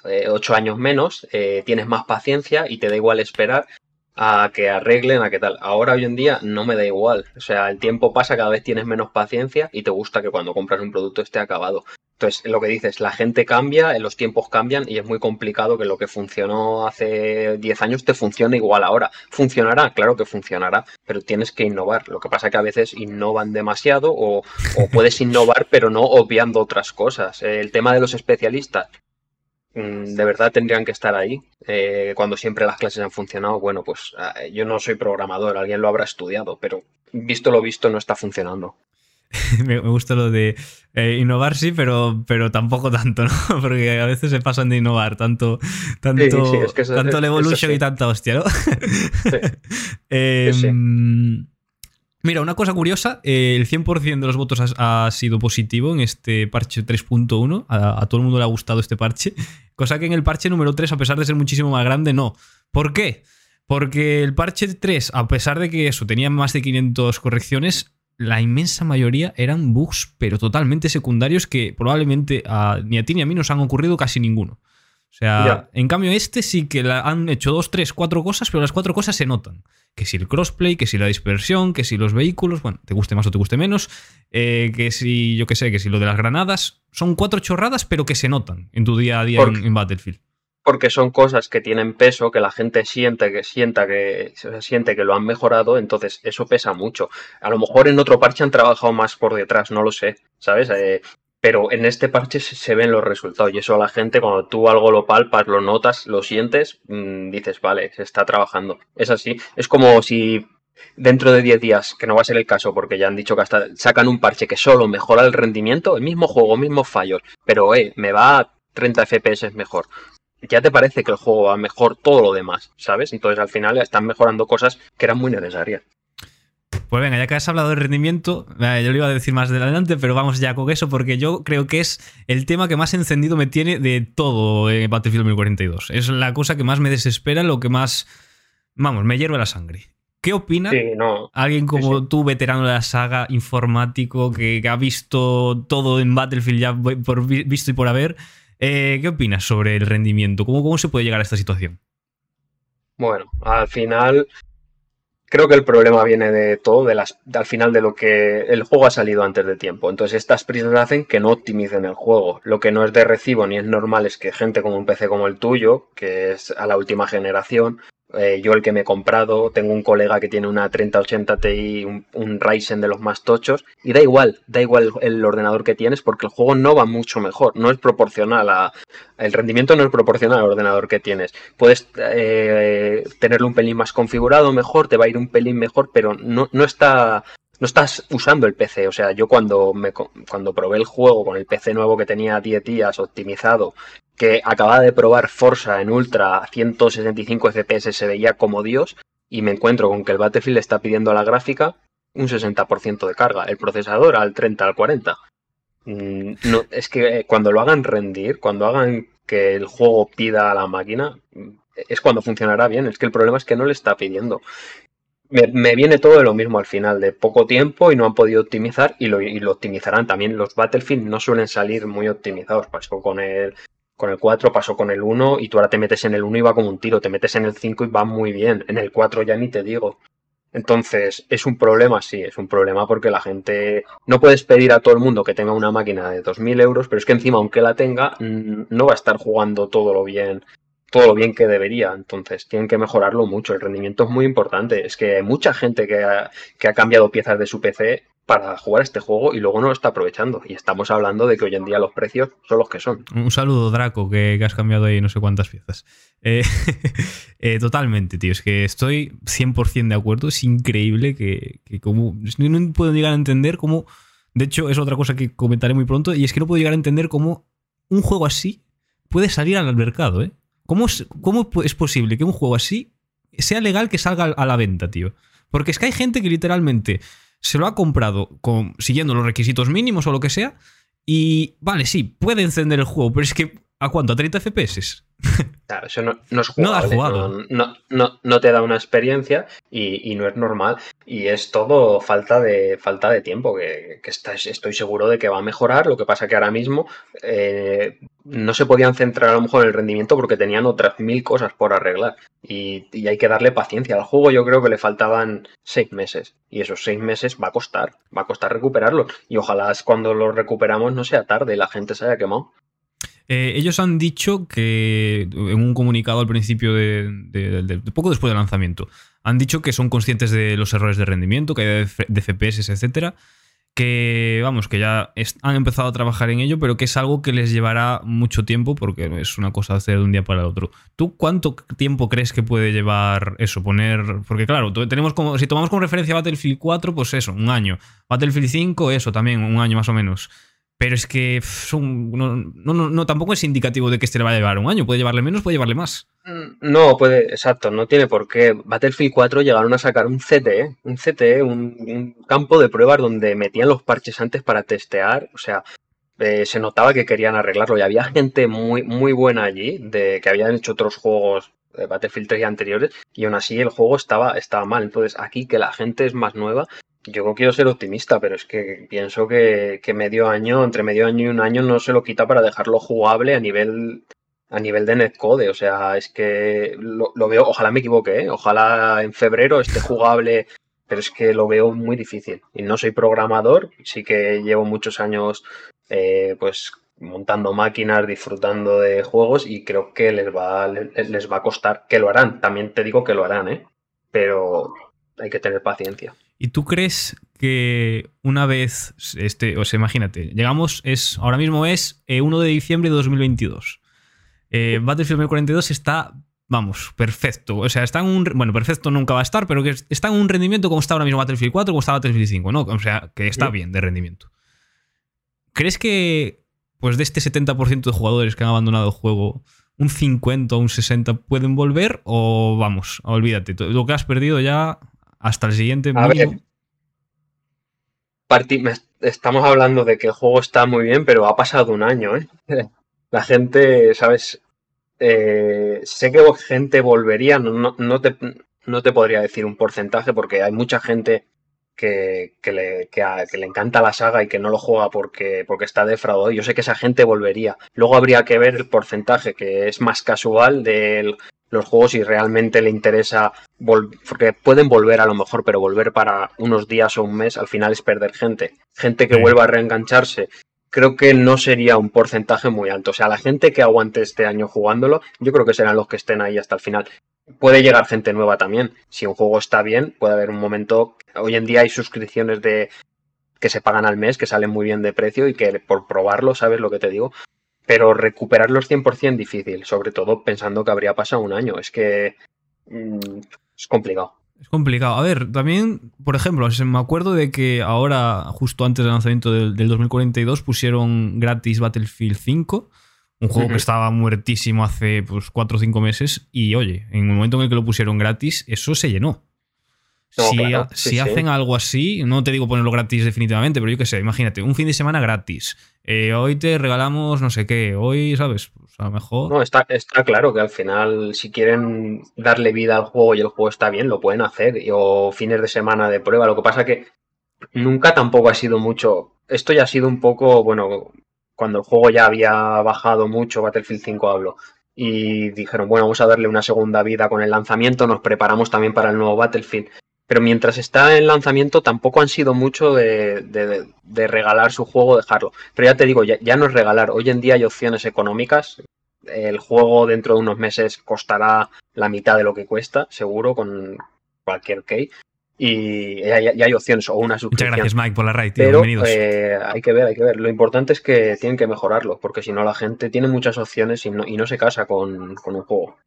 eh, ocho años menos, eh, tienes más paciencia y te da igual esperar a que arreglen, a qué tal. Ahora hoy en día no me da igual. O sea, el tiempo pasa, cada vez tienes menos paciencia y te gusta que cuando compras un producto esté acabado. Entonces, lo que dices, la gente cambia, los tiempos cambian y es muy complicado que lo que funcionó hace 10 años te funcione igual ahora. ¿Funcionará? Claro que funcionará, pero tienes que innovar. Lo que pasa es que a veces innovan demasiado o, puedes innovar pero no obviando otras cosas. El tema de los especialistas, mm, de verdad tendrían que estar ahí. Eh, cuando siempre las clases han funcionado, bueno, pues ah, yo no soy programador, alguien lo habrá estudiado, pero visto lo visto no está funcionando. me, gusta lo de eh, innovar, sí, pero, pero tampoco tanto, ¿no? Porque a veces se pasan de innovar tanto, tanto, tanto el Evolution y tanta hostia, ¿no? Em, mira, una cosa curiosa, eh, el 100% de los votos ha, sido positivo en este parche 3.1, a, a, todo el mundo le ha gustado este parche, cosa que en el parche número 3, a pesar de ser muchísimo más grande, no. ¿Por qué? Porque el parche 3, a pesar de que eso tenía más de 500 correcciones, la inmensa mayoría eran bugs, pero totalmente secundarios que probablemente ni a ti ni a mí nos han ocurrido casi ninguno. O sea, en cambio este sí que han hecho dos, tres, cuatro cosas, pero las cuatro cosas se notan. Que si el crossplay, que si la dispersión, que si los vehículos, bueno, te guste más o te guste menos, eh, que si, yo qué sé, que si lo de las granadas, son cuatro chorradas, pero que se notan en tu día a día en Battlefield porque son cosas que tienen peso, que la gente siente que sienta que siente que lo han mejorado, entonces eso pesa mucho. A lo mejor en otro parche han trabajado más por detrás, no lo sé, ¿sabes? Eh, pero en este parche se, ven los resultados y eso la gente cuando tú algo lo palpas, lo notas, lo sientes, mm, dices, vale, se está trabajando. Es así, es como si dentro de 10 días, que no va a ser el caso porque ya han dicho que hasta sacan un parche que solo mejora el rendimiento, el mismo juego, mismos fallos, pero eh, me va a 30 FPS mejor ya te parece que el juego va mejor todo lo demás, ¿sabes? Entonces al final están mejorando cosas que eran muy necesarias. Pues venga, ya que has hablado de rendimiento, yo lo iba a decir más adelante, pero vamos ya con eso, porque yo creo que es el tema que más encendido me tiene de todo en Battlefield 2042. Es la cosa que más me desespera, lo que más, vamos, me hierve la sangre. ¿Qué opina alguien como tú, veterano de la saga, informático, que, que, ha visto todo en Battlefield ya por visto y por haber? Eh, ¿Qué opinas sobre el rendimiento? ¿Cómo, ¿Cómo se puede llegar a esta situación? Bueno, al final creo que el problema viene de todo, de las, al final de lo que el juego ha salido antes de tiempo. Entonces estas prisas hacen que no optimicen el juego. Lo que no es de recibo ni es normal es que gente como un PC como el tuyo, que es a la última generación, eh, yo el que me he comprado, tengo un colega que tiene una 3080 Ti, un, un, Ryzen de los más tochos, y da igual, da igual el ordenador que tienes porque el juego no va mucho mejor, no es proporcional a... El rendimiento no es proporcional al ordenador que tienes. Puedes eh, tenerlo un pelín más configurado mejor, te va a ir un pelín mejor, pero no, no está no estás usando el PC. O sea, yo cuando, me, cuando probé el juego con el PC nuevo que tenía 10 días optimizado que acababa de probar Forza en Ultra a 165 FPS se veía como Dios y me encuentro con que el Battlefield está pidiendo a la gráfica un 60% de carga, el procesador al 30, al 40. Mm, es que eh, cuando lo hagan rendir, cuando hagan que el juego pida a la máquina, es cuando funcionará bien. Es que el problema es que no le está pidiendo. Me, viene todo de lo mismo al final, de poco tiempo y no han podido optimizar y lo, optimizarán también. Los Battlefield no suelen salir muy optimizados. Pasó con el con el 4 pasó con el 1 y tú ahora te metes en el 1 y va como un tiro, te metes en el 5 y va muy bien, en el 4 ya ni te digo. Entonces, ¿es un problema? Sí, es un problema porque la gente... No puedes pedir a todo el mundo que tenga una máquina de 2.000 euros, pero es que encima, aunque la tenga, no va a estar jugando todo lo bien todo lo bien que debería. Entonces, tienen que mejorarlo mucho. El rendimiento es muy importante. Es que hay mucha gente que que ha cambiado piezas de su PC para jugar este juego y luego no lo está aprovechando. Y estamos hablando de que hoy en día los precios son los que son. Un saludo, Draco, que, has cambiado ahí no sé cuántas piezas. Eh, eh, totalmente, tío. Es que estoy 100% de acuerdo. Es increíble que, como... No puedo llegar a entender cómo... De hecho, es otra cosa que comentaré muy pronto. Y es que no puedo llegar a entender cómo un juego así puede salir al mercado, ¿eh? ¿Cómo es, cómo es posible que un juego así sea legal que salga a la venta, tío? Porque es que hay gente que literalmente se lo ha comprado con, siguiendo los requisitos mínimos o lo que sea. Y vale, sí, puede encender el juego, pero es que ¿a cuánto? ¿A 30 FPS? Claro, eso no, es jugable, no, no, no, te da una experiencia y, no es normal. Y es todo falta de, falta de tiempo, que, estoy seguro de que va a mejorar. Lo que pasa que ahora mismo eh, no se podían centrar a lo mejor en el rendimiento porque tenían otras mil cosas por arreglar. Y, y, hay que darle paciencia. Al juego yo creo que le faltaban seis meses. Y esos seis meses va a costar. Va a costar recuperarlo. Y ojalá cuando lo recuperamos no sea tarde y la gente se haya quemado. Eh, ellos han dicho que, en un comunicado al principio de, poco después del lanzamiento, han dicho que son conscientes de los errores de rendimiento, que de FPS, etcétera, que, vamos, que ya han empezado a trabajar en ello, pero que es algo que les llevará mucho tiempo porque es una cosa hacer de un día para el otro. ¿Tú cuánto tiempo crees que puede llevar eso? Poner. Porque, claro, tenemos como. Si tomamos como referencia Battlefield 4, pues eso, un año. Battlefield 5, eso también, un año más o menos. Pero es que no, no, tampoco es indicativo de que este le va a llevar un año. Puede llevarle menos, puede llevarle más. Mm, no, puede, exacto, no tiene por qué. Battlefield 4 llegaron a sacar un CTE, un CTE, un, campo de pruebas donde metían los parches antes para testear. O sea, eh, se notaba que querían arreglarlo. Y había gente muy, muy buena allí, de que habían hecho otros juegos de Battlefield 3 y anteriores, y aún así el juego estaba, estaba mal. Entonces, aquí que la gente es más nueva, yo quiero ser optimista, pero es que pienso que, medio año, entre medio año y un año, no se lo quita para dejarlo jugable a nivel a nivel de netcode. O sea, es que lo, veo, ojalá me equivoque, ¿eh? ojalá en febrero esté jugable, pero es que lo veo muy difícil. Y no soy programador, sí que llevo muchos años eh, pues montando máquinas, disfrutando de juegos y creo que les va, les va a costar, que lo harán. También te digo que lo harán, ¿eh? pero hay que tener paciencia. ¿Y tú crees que una vez, este, o sea, imagínate, llegamos, es, ahora mismo es 1 eh, de diciembre de 2022. Eh, Battlefield 2042 está, vamos, perfecto. O sea, está en un, bueno, perfecto nunca va a estar, pero que está en un rendimiento como está ahora mismo Battlefield 4, como está Battlefield 5, ¿no? O sea, que está bien de rendimiento. ¿Crees que, pues de este 70% de jugadores que han abandonado el juego, un 50 o un 60 pueden volver? O vamos, olvídate, lo que has perdido ya hasta el siguiente. A ver, estamos hablando de que el juego está muy bien, pero ha pasado un año, ¿eh? La gente, ¿sabes? Eh, sé que gente volvería, no, no, te, no te podría decir un porcentaje porque hay mucha gente que, le, que, le, encanta la saga y que no lo juega porque, porque está defraudado. Yo sé que esa gente volvería. Luego habría que ver el porcentaje que es más casual del los juegos y realmente le interesa, porque pueden volver a lo mejor, pero volver para unos días o un mes al final es perder gente. Gente que vuelva a reengancharse. Creo que no sería un porcentaje muy alto. O sea, la gente que aguante este año jugándolo, yo creo que serán los que estén ahí hasta el final. Puede llegar gente nueva también. Si un juego está bien, puede haber un momento. Hoy en día hay suscripciones de que se pagan al mes, que salen muy bien de precio y que por probarlo, ¿sabes lo que te digo? Pero recuperarlos 100% difícil, sobre todo pensando que habría pasado un año. Es que mm, es complicado. Es complicado. A ver, también, por ejemplo, me acuerdo de que ahora, justo antes del lanzamiento del, 2042, pusieron gratis Battlefield 5, un juego que estaba muertísimo hace pues, 4 o 5 meses, y oye, en el momento en el que lo pusieron gratis, eso se llenó si, hacen algo así, no te digo ponerlo gratis definitivamente, pero yo qué sé, imagínate, un fin de semana gratis. Eh, hoy te regalamos no sé qué, hoy, ¿sabes? Pues a lo mejor. No, está, está claro que al final, si quieren darle vida al juego y el juego está bien, lo pueden hacer. O fines de semana de prueba. Lo que pasa que nunca tampoco ha sido mucho. Esto ya ha sido un poco, bueno, cuando el juego ya había bajado mucho, Battlefield 5 hablo, y dijeron, bueno, vamos a darle una segunda vida con el lanzamiento, nos preparamos también para el nuevo Battlefield pero mientras está en lanzamiento tampoco han sido mucho de, regalar su juego, dejarlo. Pero ya te digo, ya, no es regalar, hoy en día hay opciones económicas, el juego dentro de unos meses costará la mitad de lo que cuesta, seguro, con cualquier key. Y hay opciones o una suscripción. Muchas gracias, Mike, por la raid. Pero eh, hay que ver, hay que ver. Lo importante es que tienen que mejorarlo, porque si no la gente tiene muchas opciones y no, y no se casa con, con un juego.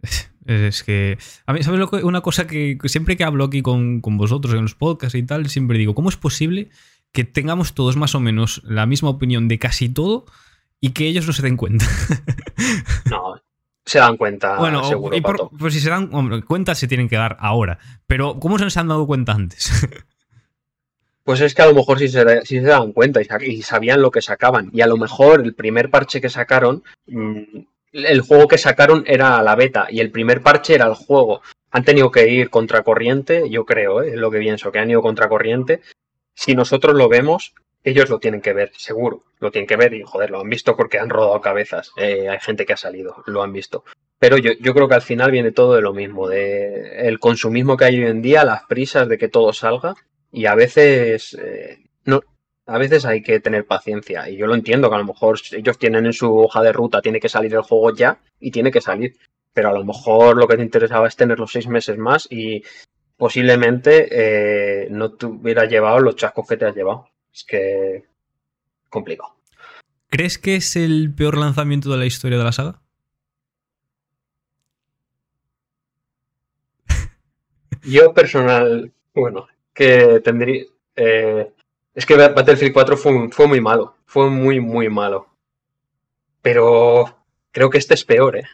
Es que. A mí, ¿sabes lo que, una cosa que siempre que hablo aquí con, vosotros en los podcasts y tal, siempre digo: ¿cómo es posible que tengamos todos más o menos la misma opinión de casi todo y que ellos no se den cuenta? no, se dan cuenta. Bueno, seguro, pues si se dan cuenta, se tienen que dar ahora. Pero, ¿cómo se han dado cuenta antes? Pues es que a lo mejor sí se, se dan cuenta y, sabían lo que sacaban. Y a lo mejor el primer parche que sacaron mm, el juego que sacaron era la beta y el primer parche era el juego. Han tenido que ir contracorriente, yo creo, ¿eh? es lo que pienso, que han ido contracorriente. Si nosotros lo vemos, ellos lo tienen que ver, seguro. Lo tienen que ver y, joder, lo han visto porque han rodado cabezas. Eh, hay gente que ha salido, lo han visto. Pero yo, yo, creo que al final viene todo de lo mismo, de el consumismo que hay hoy en día, las prisas de que todo salga y a veces eh, a veces hay que tener paciencia. Y yo lo entiendo, que a lo mejor ellos tienen en su hoja de ruta, tiene que salir el juego ya y tiene que salir. Pero a lo mejor lo que te interesaba es tener los seis meses más y posiblemente eh, no te hubieras llevado los chascos que te has llevado. Es que complicado. ¿Crees que es el peor lanzamiento de la historia de la saga? Yo personal, bueno, que tendría... eh, es que Battlefield 4 fue, fue muy malo, fue muy, muy malo. Pero creo que este es peor, ¿eh?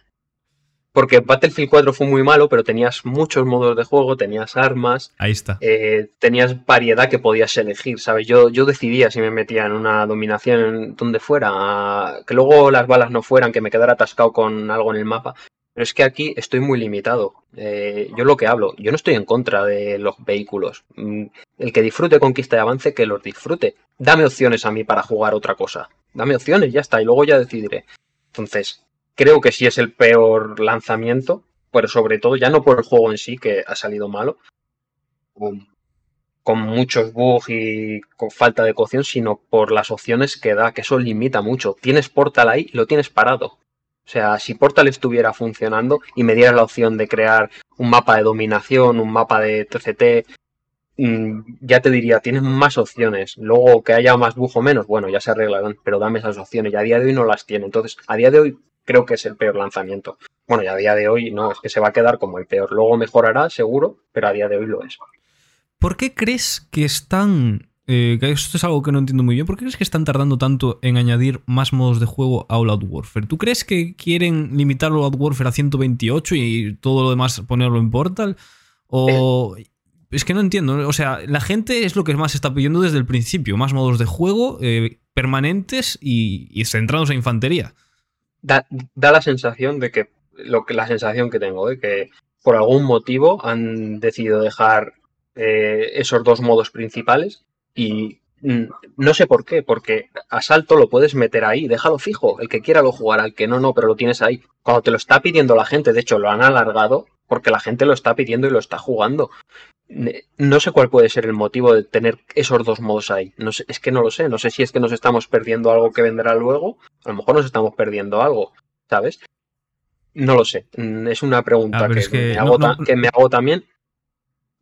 Porque Battlefield 4 fue muy malo, pero tenías muchos modos de juego, tenías armas, Ahí está. eh, tenías variedad que podías elegir, ¿sabes? Yo, yo decidía si me metía en una dominación donde fuera, que luego las balas no fueran, que me quedara atascado con algo en el mapa. Pero es que aquí estoy muy limitado. Eh, yo lo que hablo, yo no estoy en contra de los vehículos. Mm, El que disfrute conquista y avance, que los disfrute. Dame opciones a mí para jugar otra cosa. Dame opciones, ya está, y luego ya decidiré. Entonces, creo que sí es el peor lanzamiento, pero sobre todo ya no por el juego en sí, que ha salido malo, con, con muchos bugs y con falta de cocción, sino por las opciones que da, que eso limita mucho. Tienes Portal ahí y lo tienes parado. O sea, si Portal estuviera funcionando y me diera la opción de crear un mapa de dominación, un mapa de TCT, mm, ya te diría, tienes más opciones. Luego que haya más bujo menos, bueno, ya se arreglarán, pero dame esas opciones. Y a día de hoy no las tiene. Entonces, a día de hoy creo que es el peor lanzamiento. Bueno, y a día de hoy no, es que se va a quedar como el peor. Luego mejorará, seguro, pero a día de hoy lo es. ¿Por qué crees que están... eh, que esto es algo que no entiendo muy bien. ¿Por qué crees que están tardando tanto en añadir más modos de juego a All Out Warfare? ¿Tú crees que quieren limitar All Out Warfare a 128 y todo lo demás ponerlo en Portal? ¿O...? Es que no entiendo. O sea, la gente es lo que más está pidiendo desde el principio. Más modos de juego eh, permanentes y, y centrados en infantería. Da, da la sensación de que, lo que la sensación que tengo, de que por algún motivo han decidido dejar eh, esos dos modos principales y mm, no sé por qué, porque asalto lo puedes meter ahí, déjalo fijo, el que quiera lo jugará, el que no, no, pero lo tienes ahí. Cuando te lo está pidiendo la gente, de hecho lo han alargado porque la gente lo está pidiendo y lo está jugando. No sé cuál puede ser el motivo de tener esos dos modos ahí. No sé, es que no lo sé. No sé si es que nos estamos perdiendo algo que vendrá luego. A lo mejor nos estamos perdiendo algo, ¿sabes? No lo sé. Mm, Es una pregunta Ah, que, es que me no- no- que me hago también.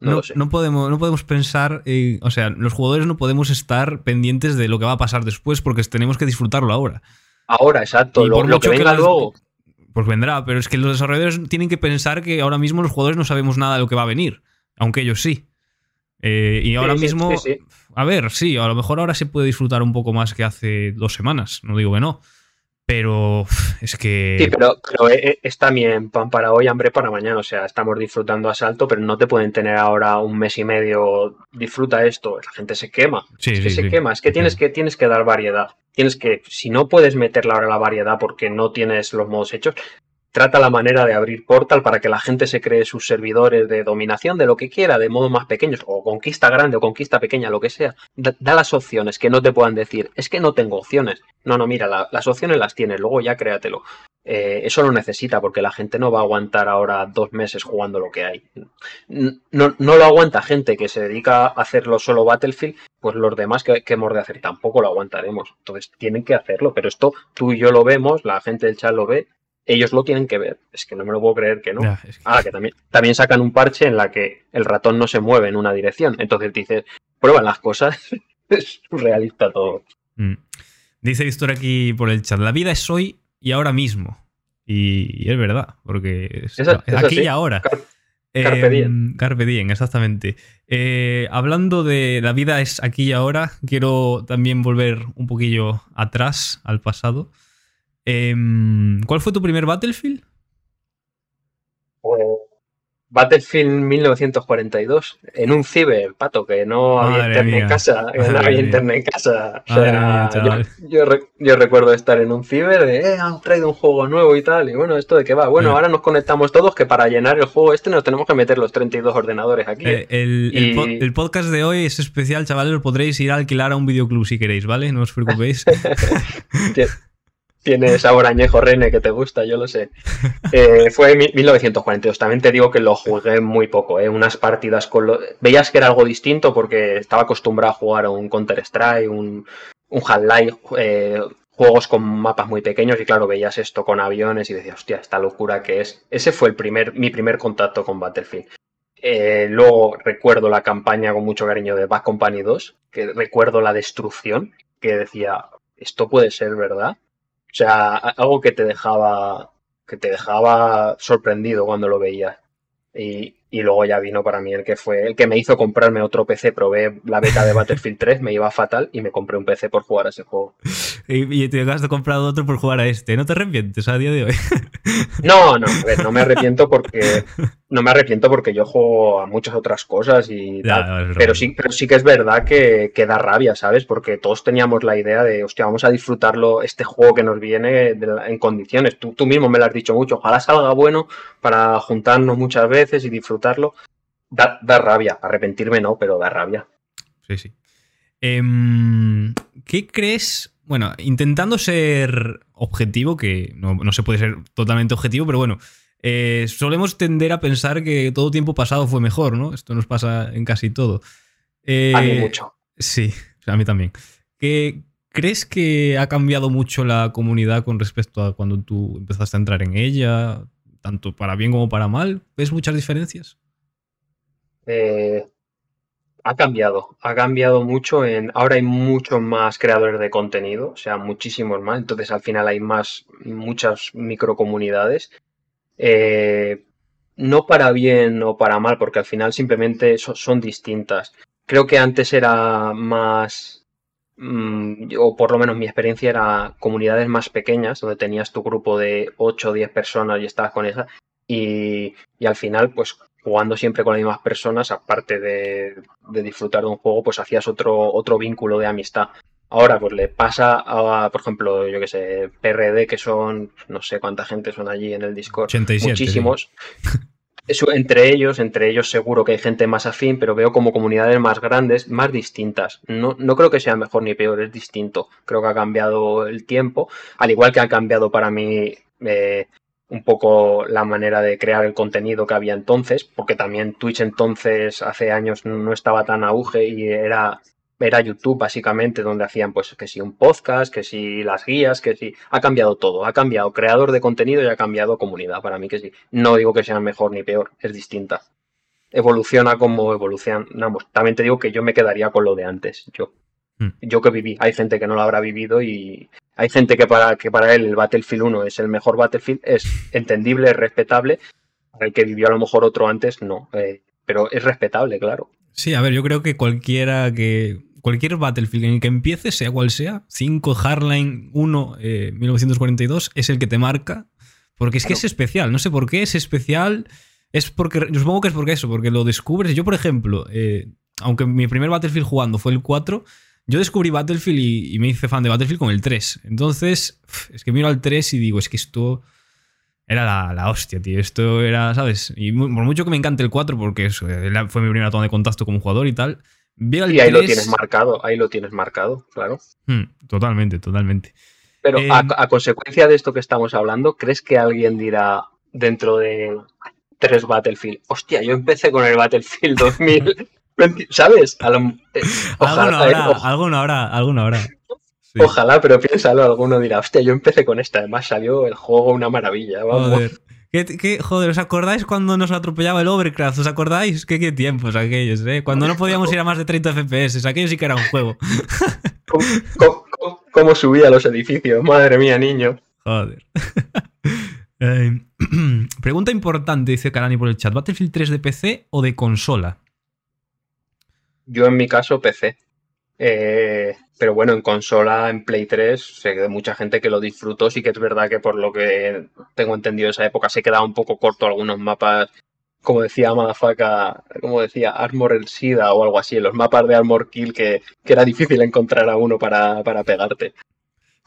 No, No, podemos, no podemos pensar, en- o sea, los jugadores no podemos estar pendientes de lo que va a pasar después porque tenemos que disfrutarlo ahora. Ahora, exacto. Y Lo, por lo que mucho que venga las- luego. Pues vendrá, pero es que los desarrolladores tienen que pensar que ahora mismo los jugadores no sabemos nada de lo que va a venir, aunque ellos sí. Eh, y ahora sí, mismo, sí, sí. a ver, sí, a lo mejor ahora se puede disfrutar un poco más que hace dos semanas, no digo que no, pero es que... Sí, pero, pero eh, eh, es también pan para hoy, hambre para mañana. O sea, estamos disfrutando asalto, pero no te pueden tener ahora un mes y medio. Disfruta esto. La gente se quema. Sí, es que sí, se sí. quema. Es que tienes, que tienes que dar variedad. Tienes que, si no puedes meterle ahora la variedad porque no tienes los modos hechos, trata la manera de abrir Portal para que la gente se cree sus servidores de dominación, de lo que quiera, de modos más pequeños, o conquista grande o conquista pequeña, lo que sea. Da, las opciones que no te puedan decir, es que no tengo opciones. No, no, mira, la- las opciones las tienes, luego ya créatelo. Eh, eso lo necesita porque la gente no va a aguantar ahora dos meses jugando lo que hay. No, no lo aguanta gente que se dedica a hacerlo solo Battlefield, pues los demás que, que hemos de hacer tampoco lo aguantaremos. Entonces tienen que hacerlo, pero esto tú y yo lo vemos, la gente del chat lo ve, ellos lo tienen que ver. Es que no me lo puedo creer que no. Ya, es que- Ah, que también, también sacan un parche en la que el ratón no se mueve en una dirección. Entonces dices, prueban las cosas. es surrealista todo. Mm. Dice Víctor aquí por el chat, la vida es hoy y ahora mismo. Y, y es verdad, porque es, es aquí sí. y ahora. Car- carpe Eh, diem. Carpe diem, exactamente. Eh, hablando de la vida es aquí y ahora, quiero también volver un poquillo atrás, al pasado. Em, ¿Cuál fue tu primer Battlefield? Pues, Battlefield 1942, en un ciber, pato, que no había internet mía. en casa, que no había internet en casa. O Madre sea, mía, yo, recuerdo estar en un ciber de, eh, han traído un juego nuevo y tal, y bueno, ¿esto de qué va? Bueno, ahora nos conectamos todos que para llenar el juego este nos tenemos que meter los 32 ordenadores aquí. Eh, el, el Y- po- el podcast de hoy es especial, chavales. Lo podréis ir a alquilar a un videoclub si queréis, ¿vale? No os preocupéis. Tie- Tiene sabor añejo René que te gusta, yo lo sé. Eh, fue en mi- 1942. También te digo que lo jugué muy poco, ¿eh? Unas partidas con lo... Veías que era algo distinto porque estaba acostumbrado a jugar a un Counter-Strike, un, un Half-Life, eh, juegos con mapas muy pequeños y claro, veías esto con aviones y decías, hostia, esta locura que es. Ese fue el primer, mi primer contacto con Battlefield. Eh, luego recuerdo la campaña con mucho cariño de Bad Company 2, que recuerdo la destrucción, que decía, esto puede ser verdad. O sea, algo que te dejaba, que te dejaba sorprendido cuando lo veías. Y, y luego ya vino para mí el que fue el que me hizo comprarme otro PC. Probé la beta de Battlefield 3, me iba fatal y me compré un PC por jugar a ese juego. Y, te has comprado otro por jugar a este. ¿No te arrepientes a día de hoy? No, no, a ver, no me arrepiento porque no me arrepiento porque yo juego a muchas otras cosas y tal. pero sí, pero sí que es verdad que, que, da rabia, ¿sabes? Porque todos teníamos la idea de, hostia, vamos a disfrutarlo, este juego que nos viene en condiciones. Tú, tú mismo me lo has dicho mucho, ojalá salga bueno para juntarnos muchas veces y disfrutarlo. Da, da rabia, arrepentirme no, pero da rabia. Sí, sí. Em, ¿Qué crees? Bueno, intentando ser objetivo, que no, no se puede ser totalmente objetivo, pero bueno, eh, solemos tender a pensar que todo tiempo pasado fue mejor, ¿no? Esto nos pasa en casi todo. Eh, a mí mucho. Sí, a mí también. ¿Qué, ¿Crees que ha cambiado mucho la comunidad con respecto a cuando tú empezaste a entrar en ella, tanto para bien como para mal? ¿Ves muchas diferencias? Eh, ha cambiado, ha cambiado mucho. En, ahora hay muchos más creadores de contenido, o sea, muchísimos más. Entonces al final hay más, muchas microcomunidades. Eh, no para bien o para mal, porque al final simplemente son, distintas. Creo que antes era más, mm, o por lo menos mi experiencia era comunidades más pequeñas, donde tenías tu grupo de 8 o 10 personas y estabas con esa, y, al final, pues jugando siempre con las mismas personas, aparte de, de, disfrutar de un juego, pues hacías otro, otro vínculo de amistad. Ahora, pues le pasa a, por ejemplo, yo que sé, PRD, que son, no sé cuánta gente son allí en el Discord. 87, muchísimos. entre ellos, entre ellos seguro que hay gente más afín, pero veo como comunidades más grandes, más distintas. No, no creo que sea mejor ni peor, es distinto. Creo que ha cambiado el tiempo, al igual que ha cambiado para mí eh, un poco la manera de crear el contenido que había entonces, porque también Twitch entonces hace años no estaba tan auge y era era YouTube básicamente donde hacían pues que si un podcast, que si las guías, que si ha cambiado todo, ha cambiado creador de contenido y ha cambiado comunidad, para mí que sí. No digo que sea mejor ni peor, es distinta. Evoluciona como evolucionamos. También te digo que yo me quedaría con lo de antes, yo. Hmm. Yo que viví, hay gente que no lo habrá vivido y hay gente que para, que para él el Battlefield 1 es el mejor Battlefield, es entendible, es respetable. El que vivió a lo mejor otro antes, no. Eh, pero es respetable, claro. Sí, a ver, yo creo que cualquiera que cualquier Battlefield en el que empieces, sea cual sea, 5, Hardline 1, 1942, eh, es el que te marca. Porque es que es especial, no sé por qué es especial. Es porque, supongo que es porque eso, porque lo descubres. Yo, por ejemplo, eh, aunque mi primer Battlefield jugando fue el 4, yo descubrí Battlefield y, me hice fan de Battlefield con el 3. Entonces, es que miro al 3 y digo, es que esto era la, hostia, tío. Esto era, ¿sabes? Y por mucho que me encante el 4, porque eso, eh, fue mi primera toma de contacto como jugador y tal, y ahí lo tienes marcado, ahí lo tienes marcado, claro. Hmm, totalmente, totalmente. Pero eh, a, consecuencia de esto que estamos hablando, ¿crees que alguien dirá dentro de tres Battlefield, hostia, yo empecé con el Battlefield 2000, ¿sabes? Eh, ojalá, alguno habrá, alguno habrá, alguno habrá. Ojalá, pero piénsalo, alguno dirá, hostia, yo empecé con esta, además salió el juego una maravilla, vamos. ¿Qué, joder, ¿os acordáis cuando nos atropellaba el Overcraft? ¿Os acordáis? ¿Qué, qué tiempos aquellos, eh? Cuando no podíamos ir a más de 30 FPS, aquello sí que era un juego. ¿Cómo, subía los edificios? Madre mía, niño. Joder. Eh, pregunta importante, dice Karani por el chat. ¿Battlefield 3 de PC o de consola? Yo en mi caso PC. Eh, pero bueno, en consola, en Play 3, sé que mucha gente que lo disfrutó. Sí que es verdad que por lo que tengo entendido de esa época se quedaba un poco corto algunos mapas. Como decía Madafaka, como decía Armor el SIDA o algo así, los mapas de Armor Kill que, era difícil encontrar a uno para, pegarte.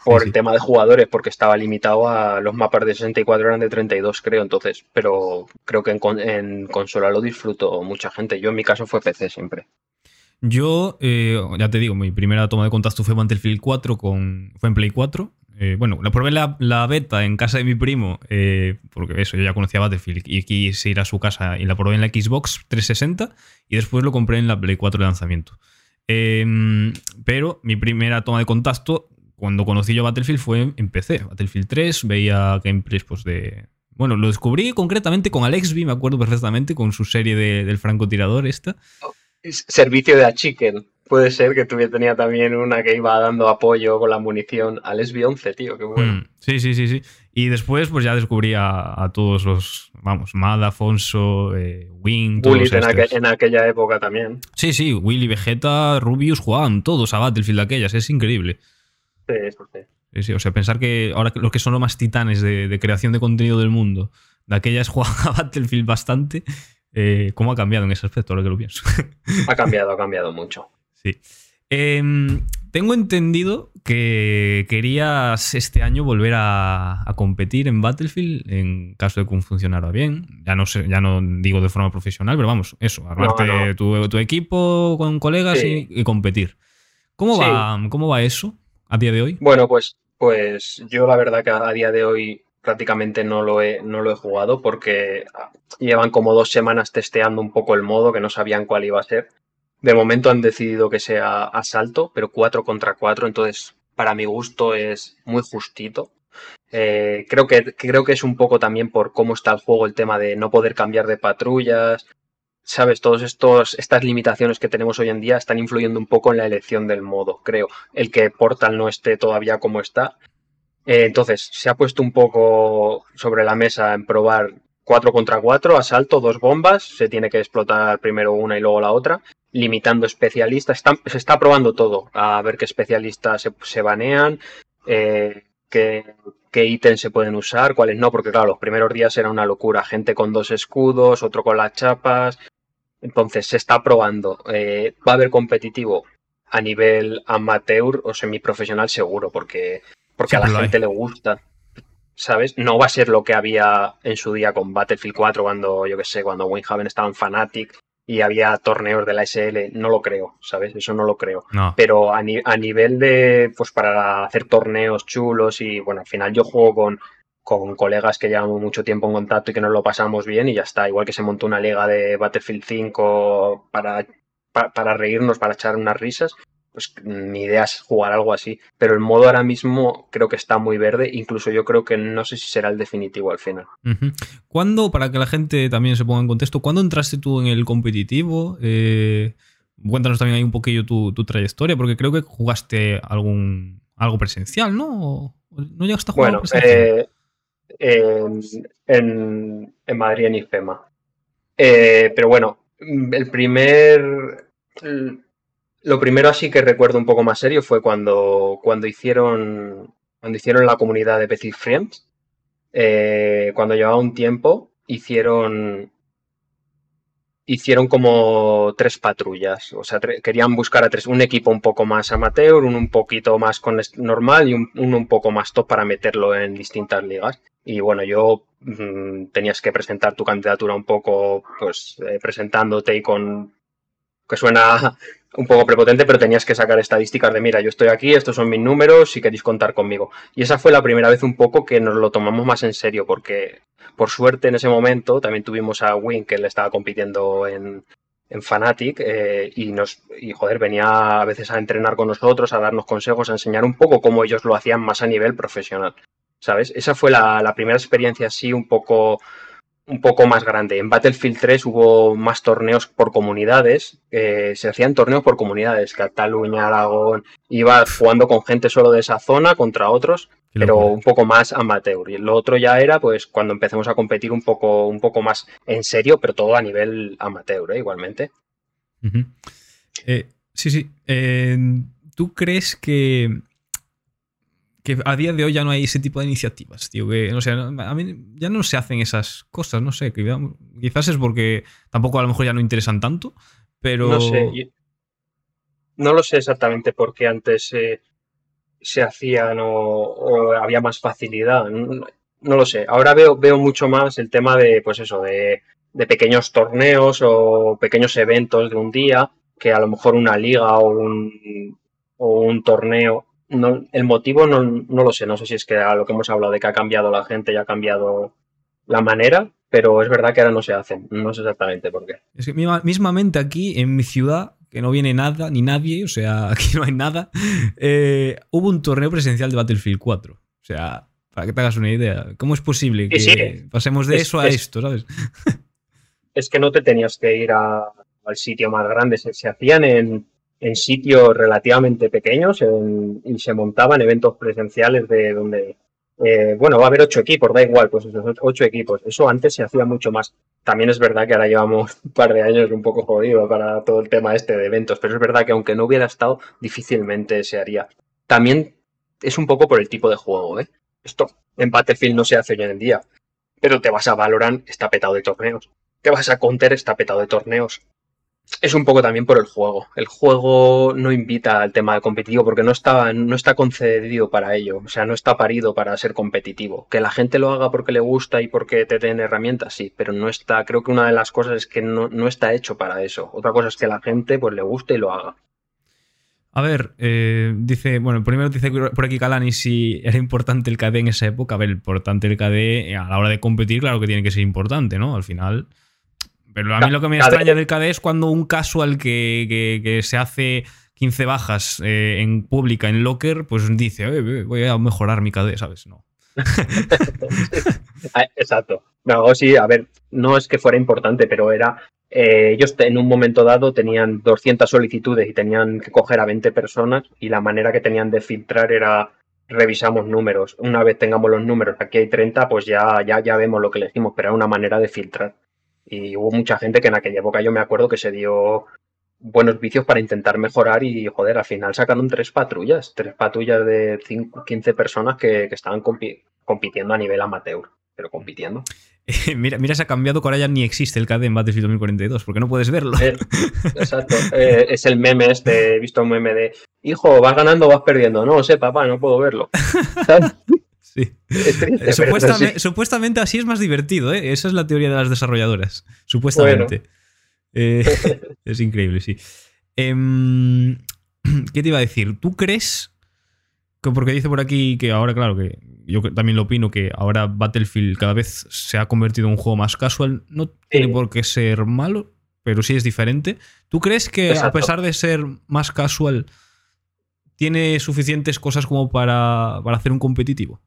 Por el tema de jugadores, porque estaba limitado a los mapas de 64 eran de 32, creo, entonces. Pero creo que en, en consola lo disfruto mucha gente. Yo en mi caso fue PC siempre. Yo, eh, ya te digo, mi primera toma de contacto fue Battlefield 4, con, fue en Play 4. Eh, bueno, la probé la, la, beta en casa de mi primo, eh, porque eso, yo ya conocía Battlefield y quise ir a su casa y la probé en la Xbox 360 y después lo compré en la Play 4 de lanzamiento. Em, pero mi primera toma de contacto, cuando conocí yo Battlefield, fue en PC. Battlefield 3, veía gameplays pues, de, Bueno, lo descubrí concretamente con Alexby, me acuerdo perfectamente, con su serie de, del francotirador esta. Servicio de Achiken. Puede ser que tuviera, tenía también una que iba dando apoyo con la munición al SB-11, tío, qué bueno. Mm, sí, sí, sí, sí. Y después, pues ya descubrí a, todos los, vamos, Mad, Afonso, eh, Wing, todos en, aquella época también. Sí, sí, Willy, Vegeta, Rubius jugaban todos a Battlefield aquellas, es increíble. Sí, eso sí. Sí, sí, o sea, pensar que ahora los que son los más titanes de, creación de contenido del mundo, de aquellas jugaban a Battlefield bastante, eh, ¿cómo ha cambiado en ese aspecto ahora que lo pienso? ha cambiado, ha cambiado mucho. Sí. Em, tengo entendido que querías este año volver a, competir en Battlefield en caso de que funcionara bien. Ya no sé, ya no digo de forma profesional, pero vamos, eso, armarte Tu, equipo con colegas y, competir. ¿Cómo, va, ¿Cómo va eso a día de hoy? Bueno, pues, pues yo la verdad que a día de hoy prácticamente no lo he, no lo he jugado porque llevan como dos semanas testeando un poco el modo que no sabían cuál iba a ser. De momento han decidido que sea asalto, pero 4 contra 4, entonces para mi gusto es muy justito. Eh, creo, que, creo que es un poco también por cómo está el juego, el tema de no poder cambiar de patrullas. Sabes, todas estas limitaciones que tenemos hoy en día están influyendo un poco en la elección del modo, creo. El que Portal no esté todavía como está. Eh, entonces, se ha puesto un poco sobre la mesa en probar 4 contra 4, asalto, dos bombas, se tiene que explotar primero una y luego la otra limitando especialistas. se está probando todo, a ver qué especialistas se, banean, eh, qué, ítems se pueden usar, cuáles no, porque claro, los primeros días era una locura, gente con dos escudos, otro con las chapas. Entonces se está probando. Eh, ¿Va a haber competitivo? A nivel amateur o semiprofesional seguro, porque, porque a la gente le gusta. ¿Sabes? No va a ser lo que había en su día con Battlefield 4 cuando, yo qué sé, cuando Winhaven estaba en Fanatic y había torneos de la SL, no lo creo, ¿sabes? Eso no lo creo. Pero a, a, nivel de, pues para hacer torneos chulos y, bueno, al final yo juego con, con colegas que llevamos mucho tiempo en contacto y que nos lo pasamos bien y ya está. Igual que se montó una liga de Battlefield 5 para, para reírnos, para echar unas risas, pues mi idea es jugar algo así. Pero el modo ahora mismo creo que está muy verde. Incluso yo creo que no sé si será el definitivo al final. ¿Cuándo, para que la gente también se ponga en contexto, ¿cuándo entraste tú en el competitivo? Eh, cuéntanos también ahí un poquillo tu, trayectoria, porque creo que jugaste algún algo presencial, ¿no? ¿No llegaste a jugar bueno, eh, en, en, Madrid, en IFEMA. Eh, pero bueno, el primer lo primero así que recuerdo un poco más serio fue cuando, cuando hicieron cuando hicieron la comunidad de Petit Friends. Eh, cuando llevaba un tiempo, hicieron hicieron como tres patrullas. O sea, querían buscar a tres, un equipo un poco más amateur, un un poquito más con normal y un, un poco más top para meterlo en distintas ligas. Y bueno, yo mm, tenías que presentar tu candidatura un poco, pues eh, presentándote y con que suena un poco prepotente, pero tenías que sacar estadísticas de, mira, yo estoy aquí, estos son mis números, si queréis contar conmigo. Y esa fue la primera vez un poco que nos lo tomamos más en serio, porque por suerte en ese momento también tuvimos a Win, que le estaba compitiendo en, en Fanatic, eh, y nos, y joder, venía a veces a entrenar con nosotros, a darnos consejos, a enseñar un poco cómo ellos lo hacían más a nivel profesional. ¿Sabes? Esa fue la, la primera experiencia así un poco un poco más grande. En Battlefield 3 hubo más torneos por comunidades, se hacían torneos por comunidades, Cataluña, Aragón, iba jugando con gente solo de esa zona contra otros, pero un poco más amateur. Y lo otro ya era pues cuando empecemos a competir un poco, un poco más en serio, pero todo a nivel amateur, ¿eh? igualmente. Eh, sí, sí. Eh, ¿Tú crees que que a día de hoy ya no hay ese tipo de iniciativas, tío. Que, o sea, a mí ya no se hacen esas cosas, no sé. quizás es porque tampoco a lo mejor ya no interesan tanto, pero. No sé. No lo sé exactamente por qué antes se hacían o, había más facilidad. No, lo sé. Ahora veo, veo mucho más el tema de, pues eso, de pequeños torneos o pequeños eventos de un día, que a lo mejor una liga o un, o un torneo el motivo no, lo sé, no sé si es que a lo que hemos hablado de que ha cambiado la gente y ha cambiado la manera, pero es verdad que ahora no se hacen, no sé exactamente por qué. Es que mismamente aquí en mi ciudad, que no viene nada ni nadie, o sea, aquí no hay nada, eh, hubo un torneo presencial de Battlefield 4. O sea, Para que te hagas una idea. ¿Cómo es posible que pasemos de eso a esto, sabes? Es que no te tenías que ir al sitio más grande. Se, hacían en, sitios relativamente pequeños y se montaban eventos presenciales de donde eh, bueno, va a haber ocho equipos, da igual, pues esos ocho equipos. Eso antes se hacía mucho más. También es verdad que ahora llevamos un par de años un poco jodido para todo el tema este de eventos, pero es verdad que aunque no hubiera estado, difícilmente se haría. También es un poco por el tipo de juego, ¿eh? Esto en Battlefield no se hace hoy en día, pero te vas a Valorant, está petado de torneos. Te vas a Counter, está petado de torneos es un poco también por el juego. El juego no invita al tema competitivo porque no está, no está concedido para ello. O sea, no está parido para ser competitivo. Que la gente lo haga porque le gusta y porque te den herramientas, sí, pero no está. Creo que una de las cosas es que no, está hecho para eso. Otra cosa es que la gente pues le guste y lo haga. A ver, eh, dice, bueno, primero dice por aquí Calani si era importante el KD en esa época. A ver, importante el KD a la hora de competir, claro que tiene que ser importante, ¿no? Al final. Pero a mí lo que me extraña del KD es cuando un casual que, que, se hace 15 bajas eh, en pública, en locker, pues dice, voy a mejorar mi KD, ¿sabes? No. Ah, exacto. No, sí, a ver, no es que fuera importante, pero era. Eh, ellos en un momento dado tenían 200 solicitudes y tenían que coger a 20 personas, y la manera que tenían de filtrar era revisamos números. Una vez tengamos los números, aquí hay 30, pues ya, ya, ya vemos lo que elegimos, pero era una manera de filtrar. Y hubo mucha gente que en aquella época yo me acuerdo que se dio buenos vicios para intentar mejorar y, joder, al final sacaron tres patrullas, tres patrullas de 15 personas que, estaban compitiendo a nivel amateur, pero compitiendo. mira, mira, se ha cambiado que ahora ya ni existe el CAD en Battlefield 2042, porque no puedes verlo. Eh, exacto, eh, es el meme este, he visto un meme de, hijo, vas ganando o vas perdiendo. No sé, papá, no puedo verlo. Sí. supuestamente, así es más divertido, ¿eh? Esa es la teoría de las desarrolladoras. Supuestamente. Eh, es increíble, sí. Em, ¿Qué te iba a decir? ¿Tú crees que, porque dice por aquí que ahora, claro, que yo también lo opino, que ahora Battlefield cada vez se ha convertido en un juego más casual, no tiene por qué ser malo, pero sí es diferente. ¿Tú crees que a pesar de ser más casual, tiene suficientes cosas como para, para hacer un competitivo?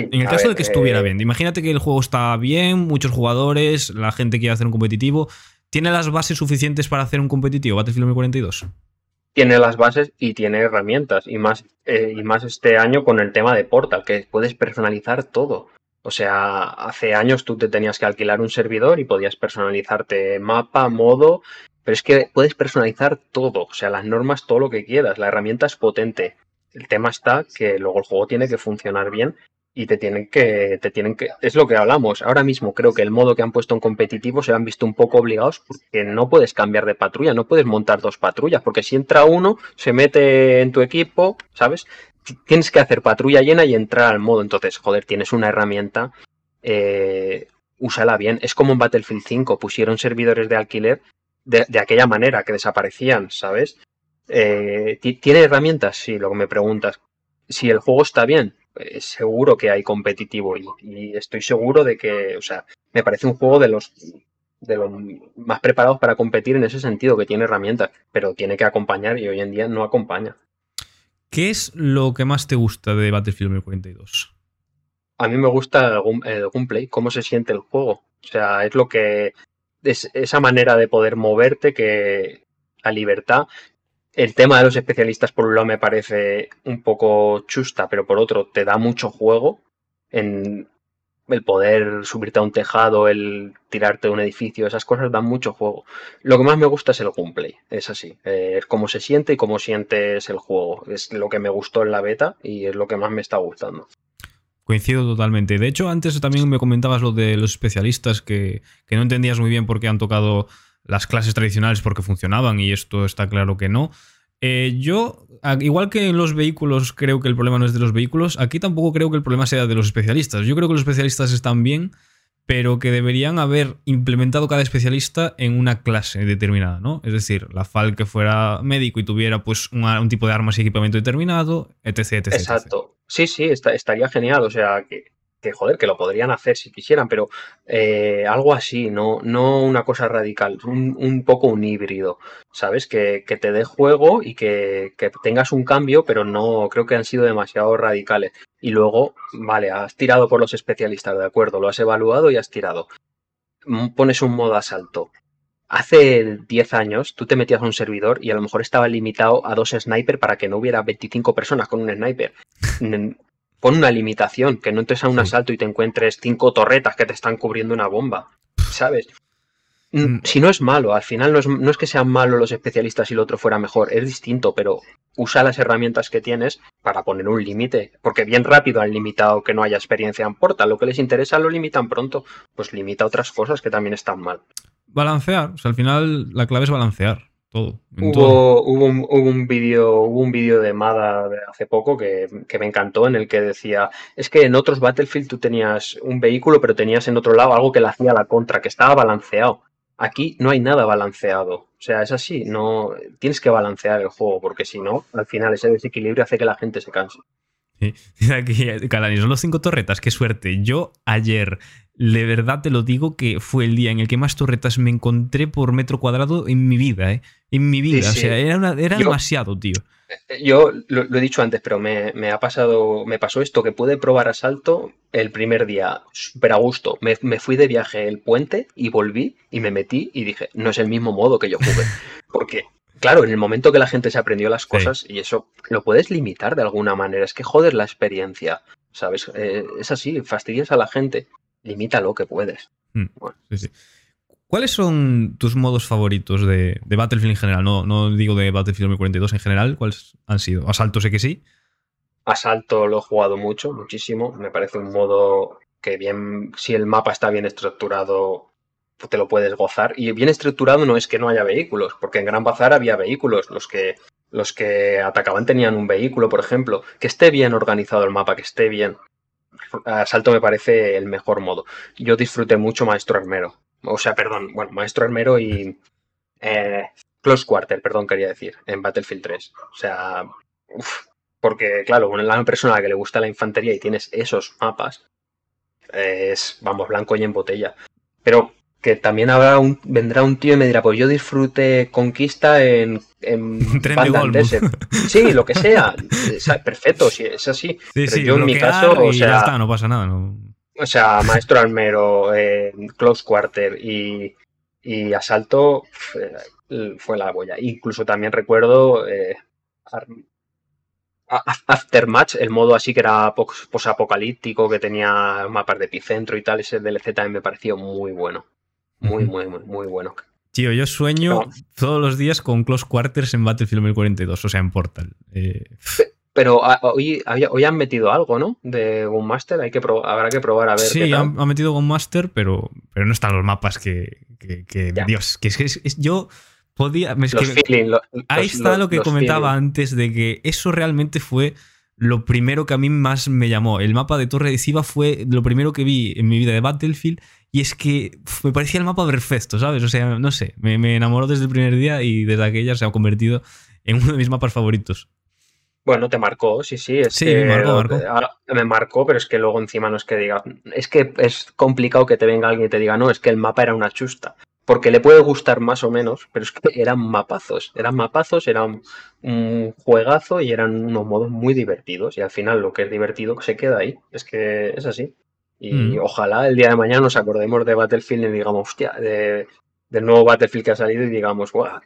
En el caso de que estuviera eh, bien, imagínate que el juego está bien, muchos jugadores, la gente quiere hacer un competitivo. ¿Tiene las bases suficientes para hacer un competitivo Battlefield 2042? Tiene las bases y tiene herramientas. Y más, eh, y más este año con el tema de Portal, que puedes personalizar todo. O sea, hace años tú te tenías que alquilar un servidor y podías personalizarte mapa, modo, pero es que puedes personalizar todo, o sea, las normas, todo lo que quieras, la herramienta es potente. El tema está que luego el juego tiene que funcionar bien y te tienen que, te tienen que, es lo que hablamos. Ahora mismo creo que el modo que han puesto en competitivo se han visto un poco obligados porque no puedes cambiar de patrulla, no puedes montar dos patrullas, porque si entra uno, se mete en tu equipo, ¿sabes? Tienes que hacer patrulla llena y entrar al modo. Entonces, joder, tienes una herramienta, eh, úsala bien. Es como en Battlefield 5, pusieron servidores de alquiler de, aquella manera, que desaparecían, ¿sabes? Eh, ¿Tiene herramientas? Sí, lo que me preguntas. Si el juego está bien, eh, seguro que hay competitivo y, estoy seguro de que, o sea, me parece un juego de los de los más preparados para competir en ese sentido, que tiene herramientas, pero tiene que acompañar y hoy en día no acompaña. ¿Qué es lo que más te gusta de Battlefield 2042? A mí me gusta el, gameplay, cómo se siente el juego. O sea, es lo que. Es esa manera de poder moverte, que la libertad el tema de los especialistas, por un lado, me parece un poco chusta, pero por otro, te da mucho juego en el poder subirte a un tejado, el tirarte de un edificio, esas cosas dan mucho juego. Lo que más me gusta es el gameplay, es así, eh, es cómo se siente y cómo sientes el juego. Es lo que me gustó en la beta y es lo que más me está gustando. Coincido totalmente. De hecho, antes también me comentabas lo de los especialistas que, que no entendías muy bien por qué han tocado las clases tradicionales porque funcionaban y esto está claro que no. Eh, yo, igual que en los vehículos creo que el problema no es de los vehículos, aquí tampoco creo que el problema sea de los especialistas. Yo creo que los especialistas están bien, pero que deberían haber implementado cada especialista en una clase determinada, ¿no? Es decir, la FAL que fuera médico y tuviera pues un, tipo de armas y equipamiento determinado, etc, etc. Exacto. Sí, sí, estaría genial. O sea, que que, joder, que lo podrían hacer si quisieran, pero eh, algo así, no, no una cosa radical, un, poco un híbrido, ¿sabes? Que, te dé juego y que, que, tengas un cambio, pero no creo que han sido demasiado radicales. Y luego, vale, has tirado por los especialistas, de acuerdo, lo has evaluado y has tirado. Mm, pones un modo asalto. Hace 10 años tú te metías a un servidor y a lo mejor estaba limitado a dos snipers para que no hubiera 25 personas con un sniper pon una limitación, que no entres a un asalto y te encuentres cinco torretas que te están cubriendo una bomba, ¿sabes? Mm. Si no es malo, al final no es, no es que sean malos los especialistas y el otro fuera mejor, es distinto, pero usa las herramientas que tienes para poner un límite, porque bien rápido han limitado que no haya experiencia en Portal, lo que les interesa lo limitan pronto, pues limita otras cosas que también están mal. Balancear, o sea, al final la clave es balancear hubo, un, vídeo hubo un vídeo de Mada de hace poco que, me encantó en el que decía es que en otros Battlefield tú tenías un vehículo pero tenías en otro lado algo que le hacía la contra que estaba balanceado aquí no hay nada balanceado o sea es así no tienes que balancear el juego porque si no al final ese desequilibrio hace que la gente se canse Sí. Aquí, Calani, son los cinco torretas, qué suerte. Yo ayer de verdad te lo digo que fue el día en el que más torretas me encontré por metro cuadrado en mi vida, ¿eh? En mi vida. O sea, era, era demasiado, tío. Eh, yo lo, he dicho antes, pero me, ha pasado, me pasó esto, que pude probar asalto el primer día, súper a gusto. Me, fui de viaje el puente y volví y me metí y dije, no es el mismo modo que yo jugué. Porque, claro, en el momento que la gente se aprendió las cosas, y eso lo puedes limitar de alguna manera, es que joder la experiencia, ¿sabes? Eh, es así, fastidias a la gente limita lo que puedes. Hmm. ¿Cuáles son tus modos favoritos de, Battlefield en general? No, no digo de Battlefield 2042 en general. ¿Cuáles han sido? Asalto sé que sí. Asalto lo he jugado mucho, muchísimo. Me parece un modo que bien, si el mapa está bien estructurado, te lo puedes gozar. Y bien estructurado no es que no haya vehículos, porque en Gran Bazar había vehículos. Los que, los que atacaban tenían un vehículo, por ejemplo. Que esté bien organizado el mapa, que esté bien. Asalto me parece el mejor modo. Yo disfruté mucho Maestro Armero. O sea, perdón, bueno, Maestro Armero y eh, Close Quarter, perdón, quería decir, en Battlefield 3. O sea, porque claro, una persona a la que le gusta la infantería y tienes esos mapas, es, vamos, blanco y en botella. Pero que también habrá un, vendrá un tío y me dirá, pues yo disfrute conquista en, en Sí, lo que sea. perfecto, sí, es así. Pero yo en mi caso, o sea, no pasa nada. O sea, Maestro Almero, Close Quarter y, y Asalto fue la huella. Incluso también recuerdo eh, Aftermatch, el modo así que era posapocalíptico, que tenía mapas de epicentro y tal, ese DLC también me pareció muy bueno. Muy, muy, muy, muy bueno. Tío, yo sueño todos los días con Close Quarters en Battlefield 2042, o sea, en Portal. Eh, pero ah, hoy, hoy, han metido algo, ¿no? De Gunmaster, Hay que habrá que probar a ver. Sí, Han, metido Gunmaster, pero, pero no están los mapas que. Dios, que es, yo podía. ahí está lo que comentaba antes de que eso realmente fue lo primero que a mí más me llamó. El mapa de Torre Adhesiva fue lo primero que vi en mi vida de Battlefield y es que me parecía el mapa perfecto, ¿sabes? O sea, no sé, me, enamoró desde el primer día y desde aquella se ha convertido en uno de mis mapas favoritos. Bueno, te marcó, sí, sí. sí, me marcó, marcó. me marcó, pero es que luego encima no es que diga. Es que es complicado que te venga alguien y te diga, no, es que el mapa era una chusta. Porque le puede gustar más o menos, pero es que eran mapazos. Eran mapazos, eran un juegazo y eran unos modos muy divertidos. Y al final lo que es divertido se queda ahí. Es que es así. Y mm. ojalá el día de mañana nos acordemos de Battlefield y digamos, hostia, de, del nuevo Battlefield que ha salido y digamos, guau,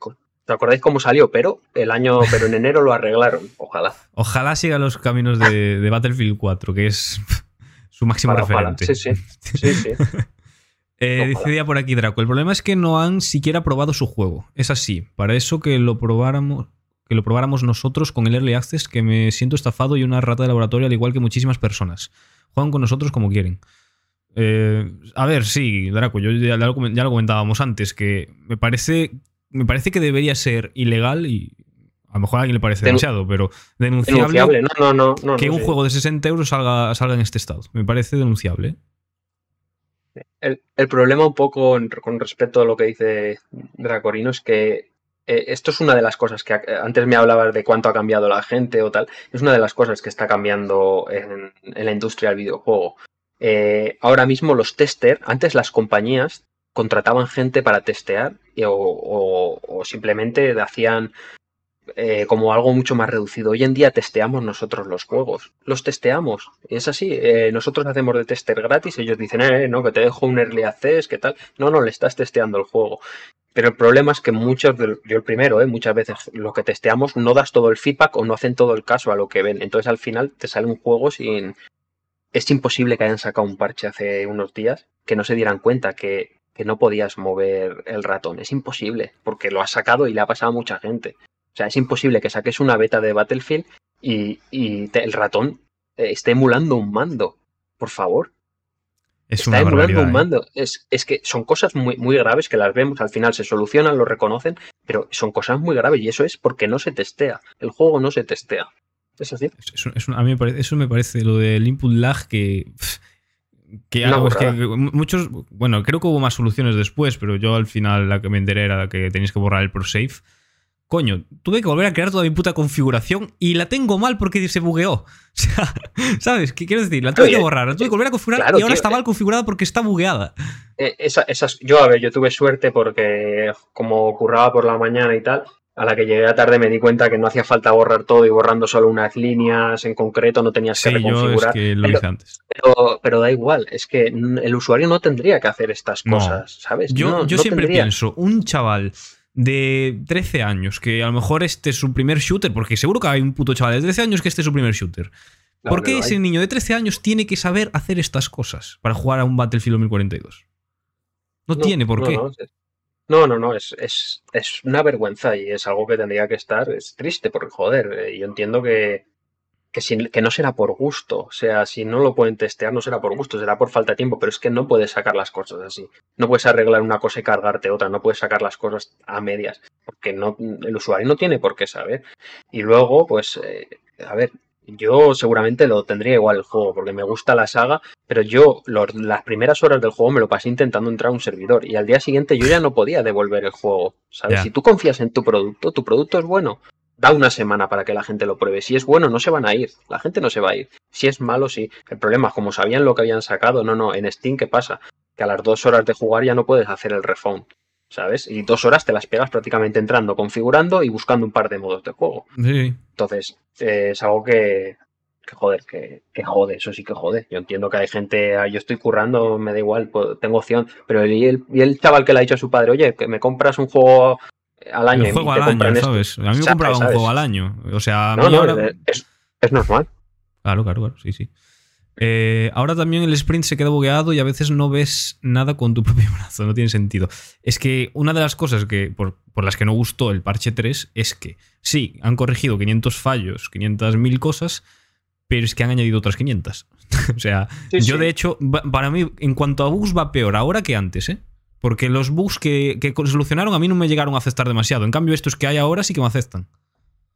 ¿te acordáis cómo salió? Pero el año, pero en enero lo arreglaron, ojalá. Ojalá siga los caminos de, Battlefield 4, que es su máximo referente. Sí, sí. sí, sí. Eh, decía por aquí Draco, el problema es que no han siquiera probado su juego. Es así, para eso que lo probáramos, que lo probáramos nosotros con el Early Access, que me siento estafado y una rata de laboratorio al igual que muchísimas personas juegan con nosotros como quieren. Eh, a ver, sí, Draco, yo ya, lo, comentábamos antes, que me parece, me parece que debería ser ilegal y a lo mejor a alguien le parece demasiado, pero denunciable, No, no, no, que un juego de 60 euros salga, salga en este estado. Me parece denunciable. El, el, problema un poco con respecto a lo que dice Dracorino es que eh, esto es una de las cosas que antes me hablabas de cuánto ha cambiado la gente o tal, es una de las cosas que está cambiando en, la industria del videojuego. eh, ahora mismo los testers, antes las compañías contrataban gente para testear o, simplemente hacían eh, como algo mucho más reducido. Hoy en día testeamos nosotros los juegos, los testeamos. Es así, eh, nosotros hacemos de tester gratis, ellos dicen, eh, no, que te dejo un early access, ¿qué tal? No, no, le estás testeando el juego. Pero el problema es que muchos, yo el primero, muchas veces lo que testeamos no das todo el feedback o no hacen todo el caso a lo que ven. Entonces al final te sale un juego sin... Es imposible que hayan sacado un parche hace unos días que no se dieran cuenta que que no podías mover el ratón. Es imposible, porque lo has sacado y le ha pasado a mucha gente. O sea, es imposible que saques una beta de Battlefield y, el ratón eh, esté emulando un mando. Por favor. Es Está emulando un ¿eh? mando. Es, es, que son cosas muy, muy graves que las vemos, al final se solucionan, lo reconocen, pero son cosas muy graves y eso es porque no se testea. El juego no se testea. ¿Es así? a mí me parece, eso me parece lo del input lag que que, muchos, bueno, creo que hubo más soluciones después, pero yo al final la que me enteré era que tenéis que borrar el ProSafe. Coño, tuve que volver a crear toda mi puta configuración y la tengo mal porque se bugueó. O sea, ¿sabes? ¿Qué quiero decir? La tuve que borrar, la tuve que volver a configurar y ahora está mal configurada porque está bugueada. Eh, esas, yo, a ver, yo tuve suerte porque como curraba por la mañana y tal, a la que llegué a tarde me di cuenta que no hacía falta borrar todo y borrando solo unas líneas en concreto no tenías que reconfigurar. lo pero, antes. Pero, da igual, es que el usuario no tendría que hacer estas cosas, ¿sabes? Yo, yo siempre pienso, un chaval de 13 años, que a lo mejor este es su primer shooter, porque seguro que hay un puto chaval de 13 años que este es su primer shooter. ¿Por qué ese niño de 13 años tiene que saber hacer estas cosas para jugar a un Battlefield 2042? No, tiene por qué. No, no, no, es, es, es, una vergüenza y es algo que tendría que estar, es triste, porque joder, eh, yo entiendo que, que, que no será por gusto, o sea, si no lo pueden testear no será por gusto, será por falta de tiempo, pero es que no puedes sacar las cosas así, no puedes arreglar una cosa y cargarte otra, no puedes sacar las cosas a medias, porque no, el usuario no tiene por qué saber. Y luego, pues, eh, a ver, yo seguramente lo tendría igual el juego, porque me gusta la saga, pero yo las primeras horas del juego me lo pasé intentando entrar a un servidor y al día siguiente yo ya no podía devolver el juego. ¿Sabes? Si tú confías en tu producto, tu producto es bueno, da una semana para que la gente lo pruebe. Si es bueno, no se van a ir. La gente no se va a ir. Si es malo, sí. El problema es como sabían lo que habían sacado, no, no. En Steam, ¿qué pasa? Que a las dos horas de jugar ya no puedes hacer el refund. ¿Sabes? Y dos horas te las pegas prácticamente entrando, configurando y buscando un par de modos de juego. Sí. Entonces, eh, es algo que, que joder, que, que, jode, eso sí que jode. Yo entiendo que hay gente, ah, yo estoy currando, me da igual, tengo opción, pero y el, y el chaval que le ha dicho a su padre, oye, que me compras un juego al año. Un juego al año, ¿sabes? A mí me compraba un juego al año. O sea, a mí ahora... es, es normal. Claro, claro, claro, sí, sí. Eh, ahora también el sprint se queda bugueado y a veces no ves nada con tu propio brazo, no tiene sentido. Es que una de las cosas que, por, las que no gustó el parche 3 es que sí, han corregido 500 fallos, 500.000 cosas, pero es que han añadido otras 500. o sea, yo de hecho, para mí, en cuanto a bugs va peor ahora que antes, ¿eh? Porque los bugs que, que solucionaron a mí no me llegaron a aceptar demasiado. En cambio, estos que hay ahora sí que me aceptan.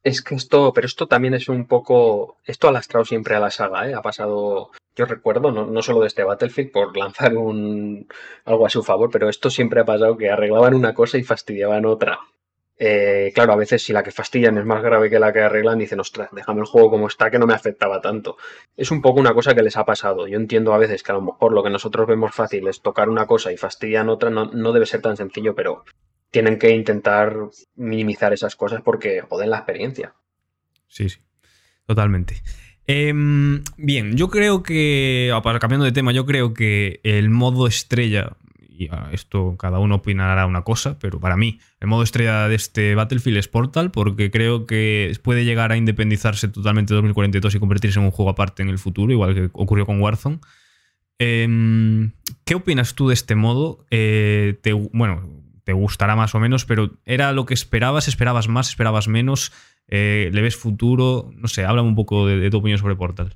Es que esto, pero esto también es un poco, esto ha lastrado siempre a la saga, ¿eh? Ha pasado, yo recuerdo, no, no solo de este Battlefield, por lanzar un algo a su favor, pero esto siempre ha pasado que arreglaban una cosa y fastidiaban otra. Eh, claro, a veces si la que fastidian es más grave que la que arreglan, dicen, ostras, déjame el juego como está, que no me afectaba tanto. Es un poco una cosa que les ha pasado. Yo entiendo a veces que a lo mejor lo que nosotros vemos fácil es tocar una cosa y fastidian otra, no, no debe ser tan sencillo, pero tienen que intentar minimizar esas cosas porque joden la experiencia. Sí, sí, totalmente. Em, bien, yo creo que, cambiando de tema, yo creo que el modo estrella, y ah, esto cada uno opinará una cosa, pero para mí el modo estrella de este Battlefield es Portal porque creo que puede llegar a independizarse totalmente de 2042 y convertirse en un juego aparte en el futuro, igual que ocurrió con Warzone. Em, ¿Qué opinas tú de este modo? Eh, te, bueno, te gustará más o menos, pero ¿era lo que esperabas? ¿Esperabas más? ¿Esperabas menos? Eh, ¿Le ves futuro? No sé, háblame un poco de, tu opinión sobre Portal.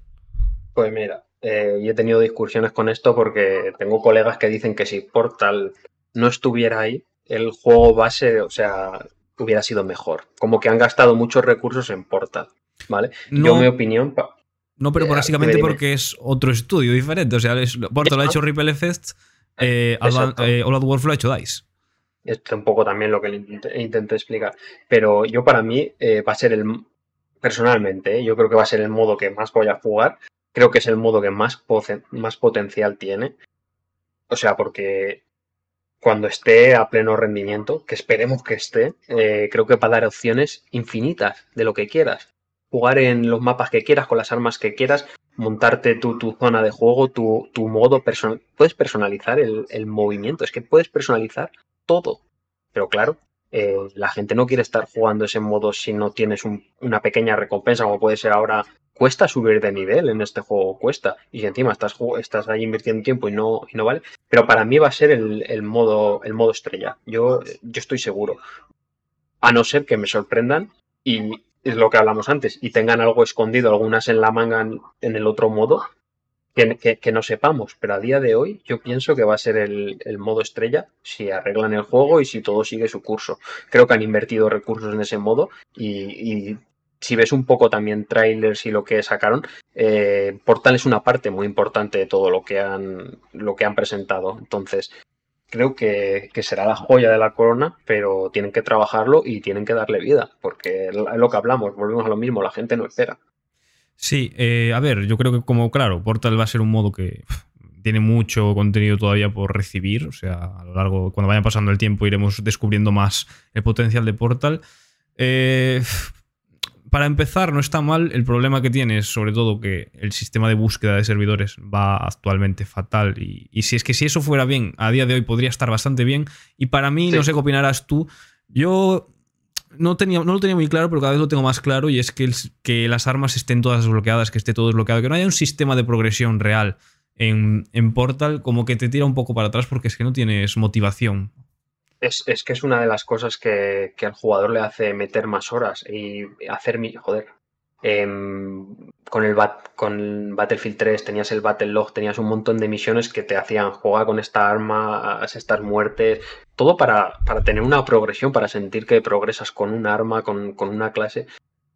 Pues mira, eh, yo he tenido discusiones con esto porque tengo colegas que dicen que si Portal no estuviera ahí, el juego base, o sea, hubiera sido mejor. Como que han gastado muchos recursos en Portal, ¿vale? yo mi opinión... No, pero eh, básicamente porque es otro estudio diferente. O sea, Portal ha hecho Ripple Effect, eh, All Out War lo ha hecho DICE es un poco también lo que intenté, explicar. Pero yo para mí eh, va a ser el, personalmente, eh, yo creo que va a ser el modo que más voy a jugar, creo que es el modo que más, más potencial tiene. O sea, porque cuando esté a pleno rendimiento, que esperemos que esté, eh, creo que va a dar opciones infinitas de lo que quieras. Jugar en los mapas que quieras, con las armas que quieras, montarte tu, tu zona de juego, tu, tu modo personal. Puedes personalizar el, el, movimiento, es que puedes personalizar todo. Pero claro, eh, la gente no quiere estar jugando ese modo si no tienes un, una pequeña recompensa, como puede ser ahora. Cuesta subir de nivel en este juego, cuesta. Y encima estás, estás ahí invirtiendo tiempo y no, y no vale. Pero para mí va a ser el, modo, el modo estrella. Yo, yo estoy seguro. A no ser que me sorprendan y es lo que hablamos antes, y tengan algo escondido, algunas en la manga en, el otro modo, que, que, no sepamos. Pero a día de hoy yo pienso que va a ser el, modo estrella si arreglan el juego y si todo sigue su curso. Creo que han invertido recursos en ese modo y si ves un poco también trailers y lo que sacaron, eh, Portal es una parte muy importante de todo lo que han, lo que han presentado. Entonces, creo que, que, será la joya de la corona, pero tienen que trabajarlo y tienen que darle vida, porque es lo que hablamos, volvemos a lo mismo, la gente no espera. Sí, eh, a ver, yo creo que como claro, Portal va a ser un modo que tiene mucho contenido todavía por recibir, o sea, a lo largo, cuando vaya pasando el tiempo iremos descubriendo más el potencial de Portal. Eh, para empezar, no está mal. El problema que tiene es, sobre todo, que el sistema de búsqueda de servidores va actualmente fatal. Y, y, si es que si eso fuera bien, a día de hoy podría estar bastante bien. Y para mí, sí. no sé qué opinarás tú. Yo no, tenía, no lo tenía muy claro, pero cada vez lo tengo más claro. Y es que, el, que las armas estén todas desbloqueadas, que esté todo desbloqueado, que no haya un sistema de progresión real en, en Portal, como que te tira un poco para atrás porque es que no tienes motivación es, es, que es una de las cosas que, que, al jugador le hace meter más horas y hacer mi. Joder. Eh, con, el bat, con Battlefield 3 tenías el Battle Log, tenías un montón de misiones que te hacían jugar con esta arma, estas muertes, todo para, para tener una progresión, para sentir que progresas con un arma, con, con una clase.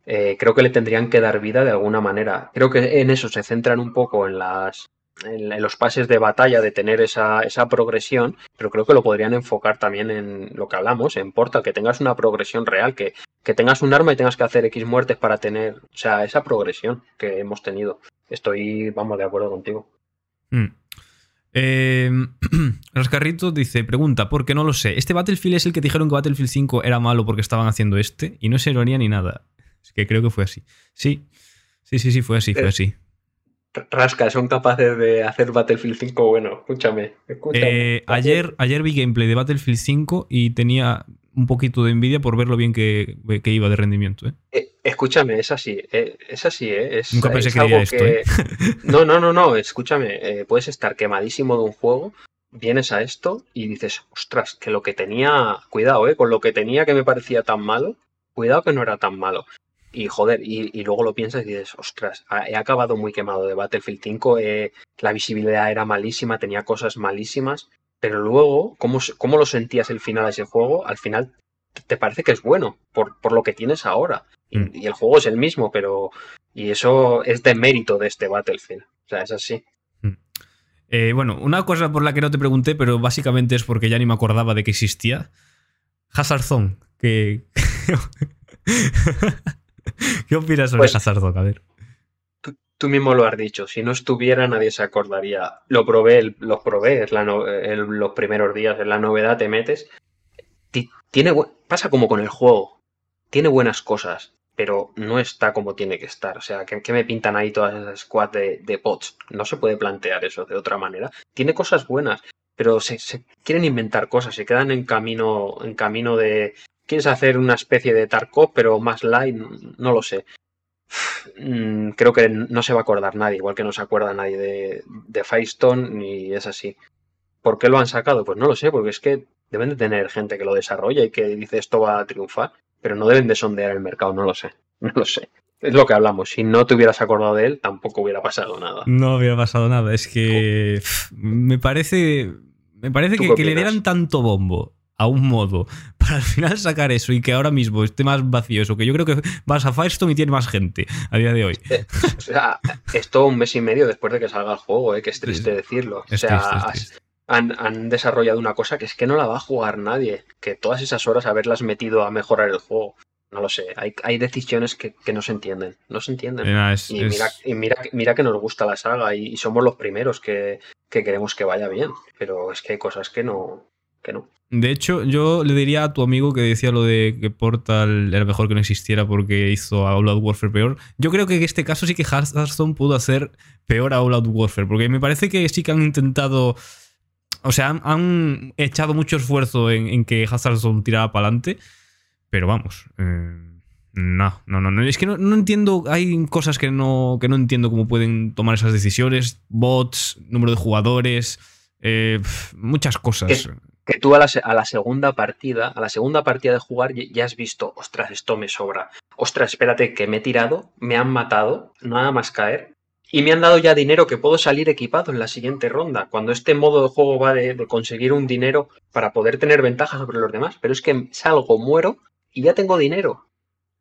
Eh, creo que le tendrían que dar vida de alguna manera. Creo que en eso se centran un poco en las, en, en, los pases de batalla de tener esa, esa, progresión, pero creo que lo podrían enfocar también en lo que hablamos, en Portal, que tengas una progresión real, que, que tengas un arma y tengas que hacer X muertes para tener, o sea, esa progresión que hemos tenido. Estoy, vamos, de acuerdo contigo. Mm. Eh, Rascarrito dice, pregunta, porque no lo sé. ¿Este Battlefield es el que dijeron que Battlefield 5 era malo porque estaban haciendo este? Y no es ironía ni nada. Es que creo que fue así. Sí, sí, sí, sí, fue así, fue así. Rasca, son capaces de hacer Battlefield 5 bueno. Escúchame. escúchame. Eh, ayer, ayer vi gameplay de Battlefield 5 y tenía un poquito de envidia por ver lo bien que, que iba de rendimiento. ¿eh? Eh, escúchame, es así. es así, ¿eh? Es, Nunca pensé es que diría esto. que-. No, no, no, no. Escúchame. puedes estar quemadísimo de un juego, vienes a esto y dices, ostras, que lo que tenía. Cuidado, ¿eh? Con lo que tenía que me parecía tan malo, cuidado que no era tan malo. Y joder, y, y luego lo piensas y dices, ostras, he acabado muy quemado de Battlefield 5, eh, la visibilidad era malísima, tenía cosas malísimas, pero luego, ¿cómo, cómo lo sentías el final de ese juego? Al final te parece que es bueno, por, por lo que tienes ahora. Y, Mm. y el juego es el mismo, pero... Y eso es de mérito de este Battlefield. O sea, es así. Eh, bueno, una cosa por la que no te pregunté, pero básicamente es porque ya ni me acordaba de que existía. Hazard Zone. Que... ¿Qué opinas sobre Pues- Hazard? A ver. Tú, tú mismo lo has dicho, si no estuviera nadie se acordaría. Lo probé, los probé, es la no- el- los primeros días, en la novedad te metes. Ti- Tiene, pasa como con el juego, tiene buenas cosas, pero no está como tiene que estar. O sea, ¿qué, qué me pintan ahí todas esas squads de, de bots? No se puede plantear eso de otra manera. Tiene cosas buenas, pero se, se quieren inventar cosas, se quedan en camino, en camino de... ¿Quieres hacer una especie de Tarkov, pero más light? No lo sé. Mm, creo que no se va a acordar nadie, igual que no se acuerda nadie de, de Firestone, ni es así. ¿Por qué lo han sacado? Pues no lo sé, porque es que deben de tener gente que lo desarrolla y que dice esto va a triunfar, pero no deben de sondear el mercado, no lo sé, no lo sé. Es lo que hablamos, si no te hubieras acordado de él, tampoco hubiera pasado nada. No hubiera pasado nada. Es que pff, me parece. Me parece ¿Tú que, que le dieran tanto bombo a un modo para al final sacar eso y que ahora mismo esté más vacío eso, que yo creo que vas a Firestone y tiene más gente a día de hoy. O sea, esto un mes y medio después de que salga el juego, ¿eh? que es triste decirlo. O sea, triste, es has- triste. han, han desarrollado una cosa que es que no la va a jugar nadie. Que todas esas horas haberlas metido a mejorar el juego. no lo sé. Hay, hay decisiones que, que, no se entienden. No se entienden. Eh, es, y. Mira, y mira, mira, que nos gusta la saga y, y somos los primeros que, que, queremos que vaya bien. Pero es que hay cosas que no. Que no. De hecho, yo le diría a tu amigo que decía lo de que Portal era mejor que no existiera porque hizo a All Out Warfare peor. Yo creo que en este caso sí que Hearthstone pudo hacer peor a All Out Warfare. Porque me parece que sí que han intentado. O sea, han, han echado mucho esfuerzo en, en que Hearthstone tirara para adelante. Pero vamos. Eh, no, no, no, no. Es que no, no, entiendo. Hay cosas que no, que no entiendo cómo pueden tomar esas decisiones. Bots, número de jugadores. Eh, muchas cosas. Que, tú a la, a la, segunda partida, a la segunda partida de jugar, ya has visto, ostras, esto me sobra. Ostras, espérate, que me he tirado, me han matado, nada más caer. Y me han dado ya dinero que puedo salir equipado en la siguiente ronda. Cuando este modo de juego va de, de conseguir un dinero para poder tener ventaja sobre los demás. Pero es que salgo, muero y ya tengo dinero.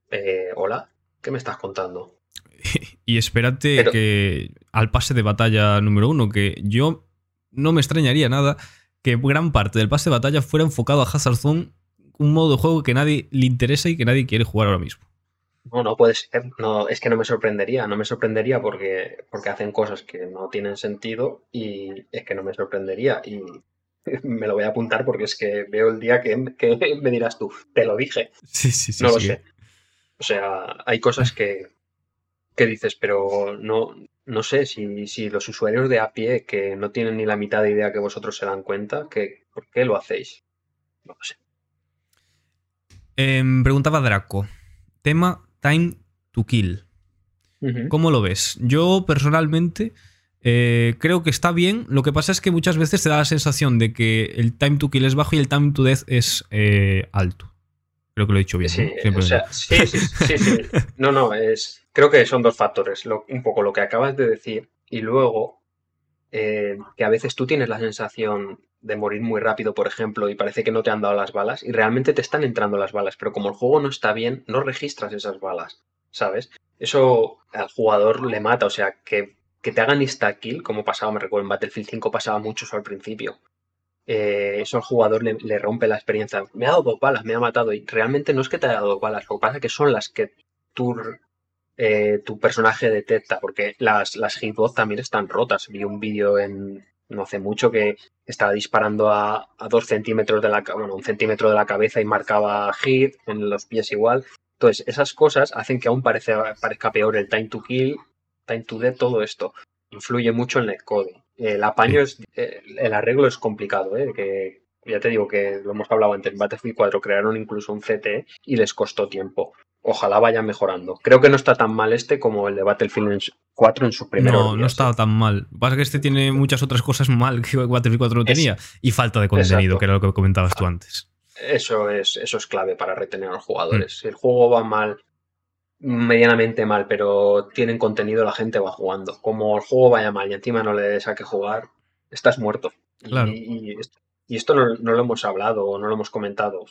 Eh, Hola, ¿qué me estás contando? y espérate Pero... que al pase de batalla número uno, que yo no me extrañaría nada que gran parte del pase de batalla fuera enfocado a Hazard Zone, un modo de juego que nadie le interesa y que nadie quiere jugar ahora mismo. No, no puede ser. No, es que no me sorprendería. No me sorprendería porque, porque hacen cosas que no tienen sentido y es que no me sorprendería. Y me lo voy a apuntar porque es que veo el día que, que me dirás tú, te lo dije. Sí, sí, sí. No sí. lo sé. O sea, hay cosas que, que dices, pero no, no sé si, si, los usuarios de a pie que no tienen ni la mitad de idea que vosotros se dan cuenta, que, ¿por qué lo hacéis? No lo sé. Eh, preguntaba Draco. Tema Time to Kill. Uh -huh. ¿Cómo lo ves? Yo personalmente eh, creo que está bien. Lo que pasa es que muchas veces te da la sensación de que el time to kill es bajo y el time to death es eh, alto. Creo que lo he dicho bien. Sí, ¿no? o sea, sí, sí, sí, sí, No, no, es. Creo que son dos factores. Lo, un poco lo que acabas de decir y luego eh, que a veces tú tienes la sensación de morir muy rápido, por ejemplo, y parece que no te han dado las balas y realmente te están entrando las balas, pero como el juego no está bien, no registras esas balas, ¿sabes? Eso al jugador le mata, o sea, que que te hagan insta-kill, como pasaba, me recuerdo, en Battlefield 5 pasaba mucho eso al principio. Eh, eso al jugador le, rompe la experiencia. Me ha dado dos balas, me ha matado. Y realmente no es que te haya dado dos balas, lo que pasa es que son las que tu, eh, personaje detecta, porque las, las hitbox también están rotas. Vi un vídeo en no hace mucho que estaba disparando a, a dos centímetros de la bueno, un centímetro de la cabeza y marcaba hit, en los pies igual. Entonces, esas cosas hacen que aún parece, parezca peor el time to kill time to death, todo esto influye mucho en el netcoding. El apaño es, el arreglo es complicado, ¿eh? que ya te digo que lo hemos hablado antes, en Battlefield 4 crearon incluso un CT y les costó tiempo. Ojalá vayan mejorando. Creo que no está tan mal este como el de Battlefield 4 en su primer No, no está tan mal. Lo que pasa es que este tiene muchas otras cosas mal que Battlefield 4 no tenía. Es, y falta de contenido, exacto. que era lo que comentabas tú antes. Eso es, eso es clave para retener a los jugadores. Mm. El juego va mal medianamente mal, pero tienen contenido, la gente va jugando. Como el juego vaya mal y encima no le des a que jugar, estás muerto. Claro. Y, y, y, esto no, no, lo hemos hablado o no lo hemos comentado.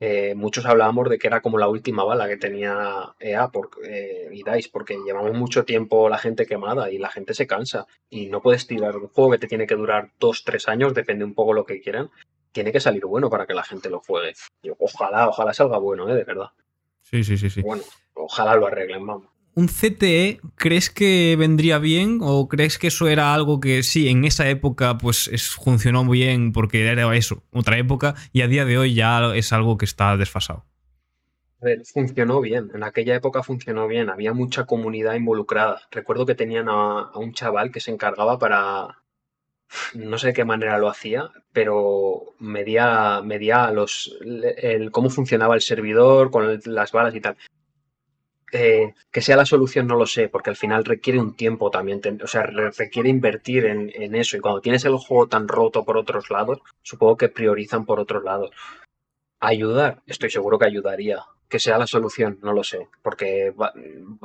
Eh, muchos hablábamos de que era como la última bala que tenía EA por, eh, y DICE, porque llevamos mucho tiempo la gente quemada y la gente se cansa. Y no puedes tirar un juego que te tiene que durar dos, tres años, depende un poco lo que quieran. Tiene que salir bueno para que la gente lo juegue. Y ojalá, ojalá salga bueno, ¿eh? de verdad. Sí, sí, sí, sí. Bueno, ojalá lo arreglen, vamos. ¿Un CTE crees que vendría bien o crees que eso era algo que sí, en esa época pues es, funcionó muy bien porque era eso, otra época y a día de hoy ya es algo que está desfasado? A ver, funcionó bien, en aquella época funcionó bien, había mucha comunidad involucrada. Recuerdo que tenían a, a un chaval que se encargaba para, no sé de qué manera lo hacía, pero medía, medía los, el, cómo funcionaba el servidor con las balas y tal. Eh, que sea la solución no lo sé, porque al final requiere un tiempo también, o sea, requiere invertir en, en, eso y cuando tienes el juego tan roto por otros lados, supongo que priorizan por otros lados. Ayudar, estoy seguro que ayudaría. Que sea la solución, no lo sé, porque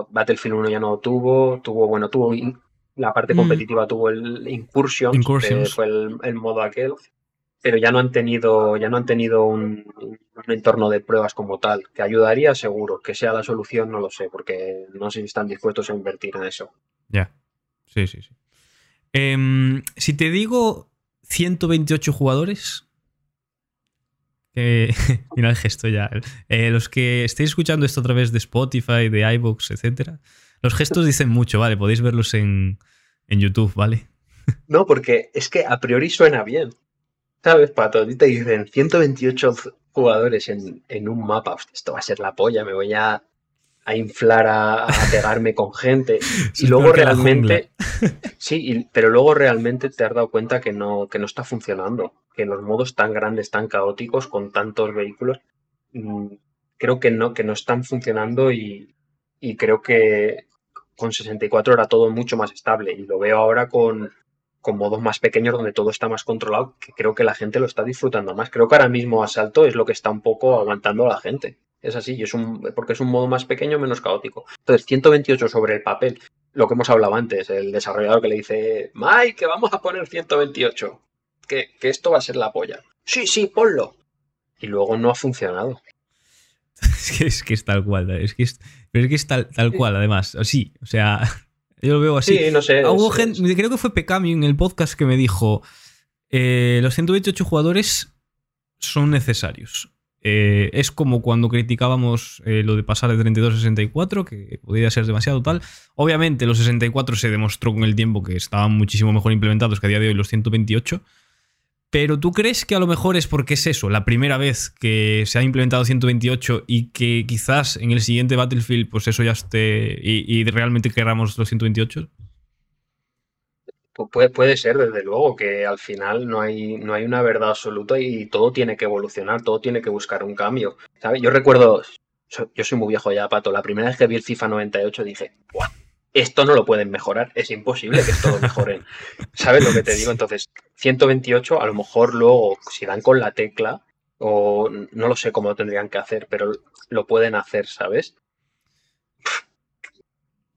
Battlefield 1 ya no tuvo, tuvo, bueno, tuvo la parte competitiva mm. tuvo el Incursions, Incursions. que fue el, el, modo aquel, pero ya no han tenido, ya no han tenido un, un, entorno de pruebas como tal, que ayudaría seguro, que sea la solución no lo sé, porque no sé si están dispuestos a invertir en eso. Ya, sí, sí, sí. Eh, si te digo 128 jugadores, mira el gesto ya. Eh, los que estéis escuchando esto a través de Spotify, de iVoox, etcétera, los gestos dicen mucho, ¿vale? Podéis verlos en, en YouTube, ¿vale? No, porque es que a priori suena bien. ¿Sabes, Pato? te dicen 128 jugadores en, en un mapa. esto va a ser la polla, me voy a, a inflar, a, pegarme con gente. y luego realmente. Sí, pero luego realmente te has dado cuenta que no, que no está funcionando. Que en los modos tan grandes, tan caóticos, con tantos vehículos, mm, creo que no, que no están funcionando y, y creo que con 64 era todo mucho más estable. Y lo veo ahora con, con modos más pequeños donde todo está más controlado, que creo que la gente lo está disfrutando más. Creo que ahora mismo Asalto es lo que está un poco aguantando a la gente. Es así, es porque es un modo más pequeño, menos caótico. Entonces, 128 sobre el papel, lo que hemos hablado antes, el desarrollador que le dice, Mike, que vamos a poner 128, que, que esto va a ser la polla. Sí, sí, ponlo. Y luego no ha funcionado. Es que es, que es tal cual, es que es, pero es que es tal, tal cual, además. Sí, o sea, yo lo veo así. Sí, no sé. Hubo gente, creo que fue Pecami en el podcast que me dijo: eh, los 128 jugadores son necesarios. Eh, es como cuando criticábamos eh, lo de pasar de 32 a 64, que podría ser demasiado tal. Obviamente, los 64 se demostró con el tiempo que estaban muchísimo mejor implementados que a día de hoy los 128. Pero ¿tú crees que a lo mejor es porque es eso, la primera vez que se ha implementado 128 y que quizás en el siguiente Battlefield, pues eso ya esté. y, realmente queramos los 128? Pues puede, ser, desde luego, que al final no hay, no hay una verdad absoluta y todo tiene que evolucionar, todo tiene que buscar un cambio. ¿sabes? Yo recuerdo, yo soy muy viejo ya, Pato, la primera vez que vi el FIFA 98 dije, ¡buah! Esto no lo pueden mejorar, es imposible que esto lo mejoren. ¿Sabes lo que te digo? Entonces, 128, a lo mejor luego, si dan con la tecla, o no lo sé cómo lo tendrían que hacer, pero lo pueden hacer, ¿sabes?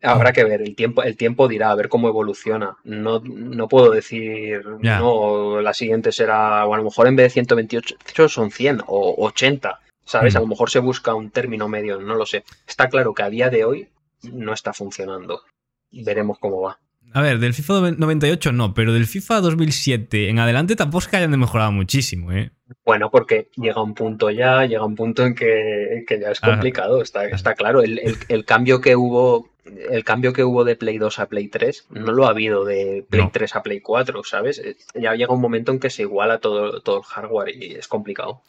Habrá que ver, el tiempo, el tiempo dirá, a ver cómo evoluciona. No, no puedo decir, no, la siguiente será, o a lo mejor en vez de 128 son 100 o 80, ¿sabes? Mm. A lo mejor se busca un término medio, no lo sé. Está claro que a día de hoy no está funcionando. Veremos cómo va. A ver, del FIFA 98 no, pero del FIFA 2007 en adelante tampoco es que hayan mejorado muchísimo, ¿eh? Bueno, porque llega un punto ya, llega un punto en que, ya es complicado, está, está claro. El, cambio que hubo, el cambio que hubo de Play 2 a Play 3 no lo ha habido de Play 3 a Play 4, ¿sabes? Ya llega un momento en que se iguala todo, todo el hardware y es complicado.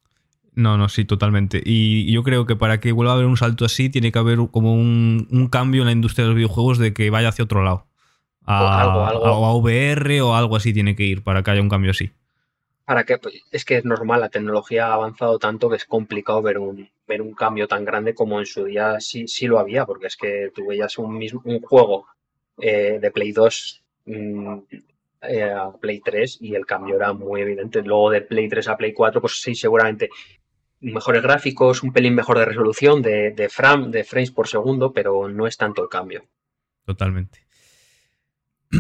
No, no, sí, totalmente. Y yo creo que para que vuelva a haber un salto así, tiene que haber como un, cambio en la industria de los videojuegos de que vaya hacia otro lado. A, algo, a, VR o algo así tiene que ir para que haya un cambio así. Para que, pues, es que es normal, la tecnología ha avanzado tanto que es complicado ver un, ver un cambio tan grande como en su día sí, sí lo había, porque es que tú veías un, mismo, un juego eh, de Play 2 mm, eh, a Play 3 y el cambio era muy evidente. Luego de Play 3 a Play 4, pues sí, seguramente mejores gráficos, un pelín mejor de resolución, de, de, de frames por segundo, pero no es tanto el cambio. Totalmente.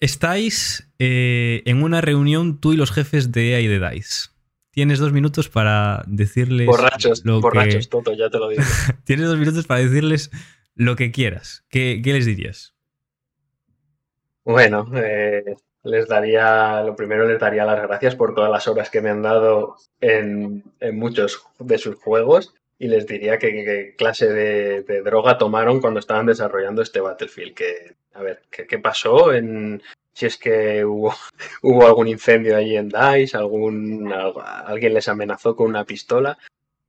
Estáis eh, en una reunión tú y los jefes de EA y de DICE. Tienes dos minutos para decirles. Borrachos, borrachos, todo, ya te lo digo. Tienes dos minutos para decirles lo que quieras. ¿Qué, qué les dirías? Bueno, eh, les daría, lo primero les daría las gracias por todas las horas que me han dado en, muchos de sus juegos y les diría qué clase de, droga tomaron cuando estaban desarrollando este Battlefield. Que, a ver, ¿qué, pasó? En, si es que hubo, hubo algún incendio ahí en DICE, algún, alguien les amenazó con una pistola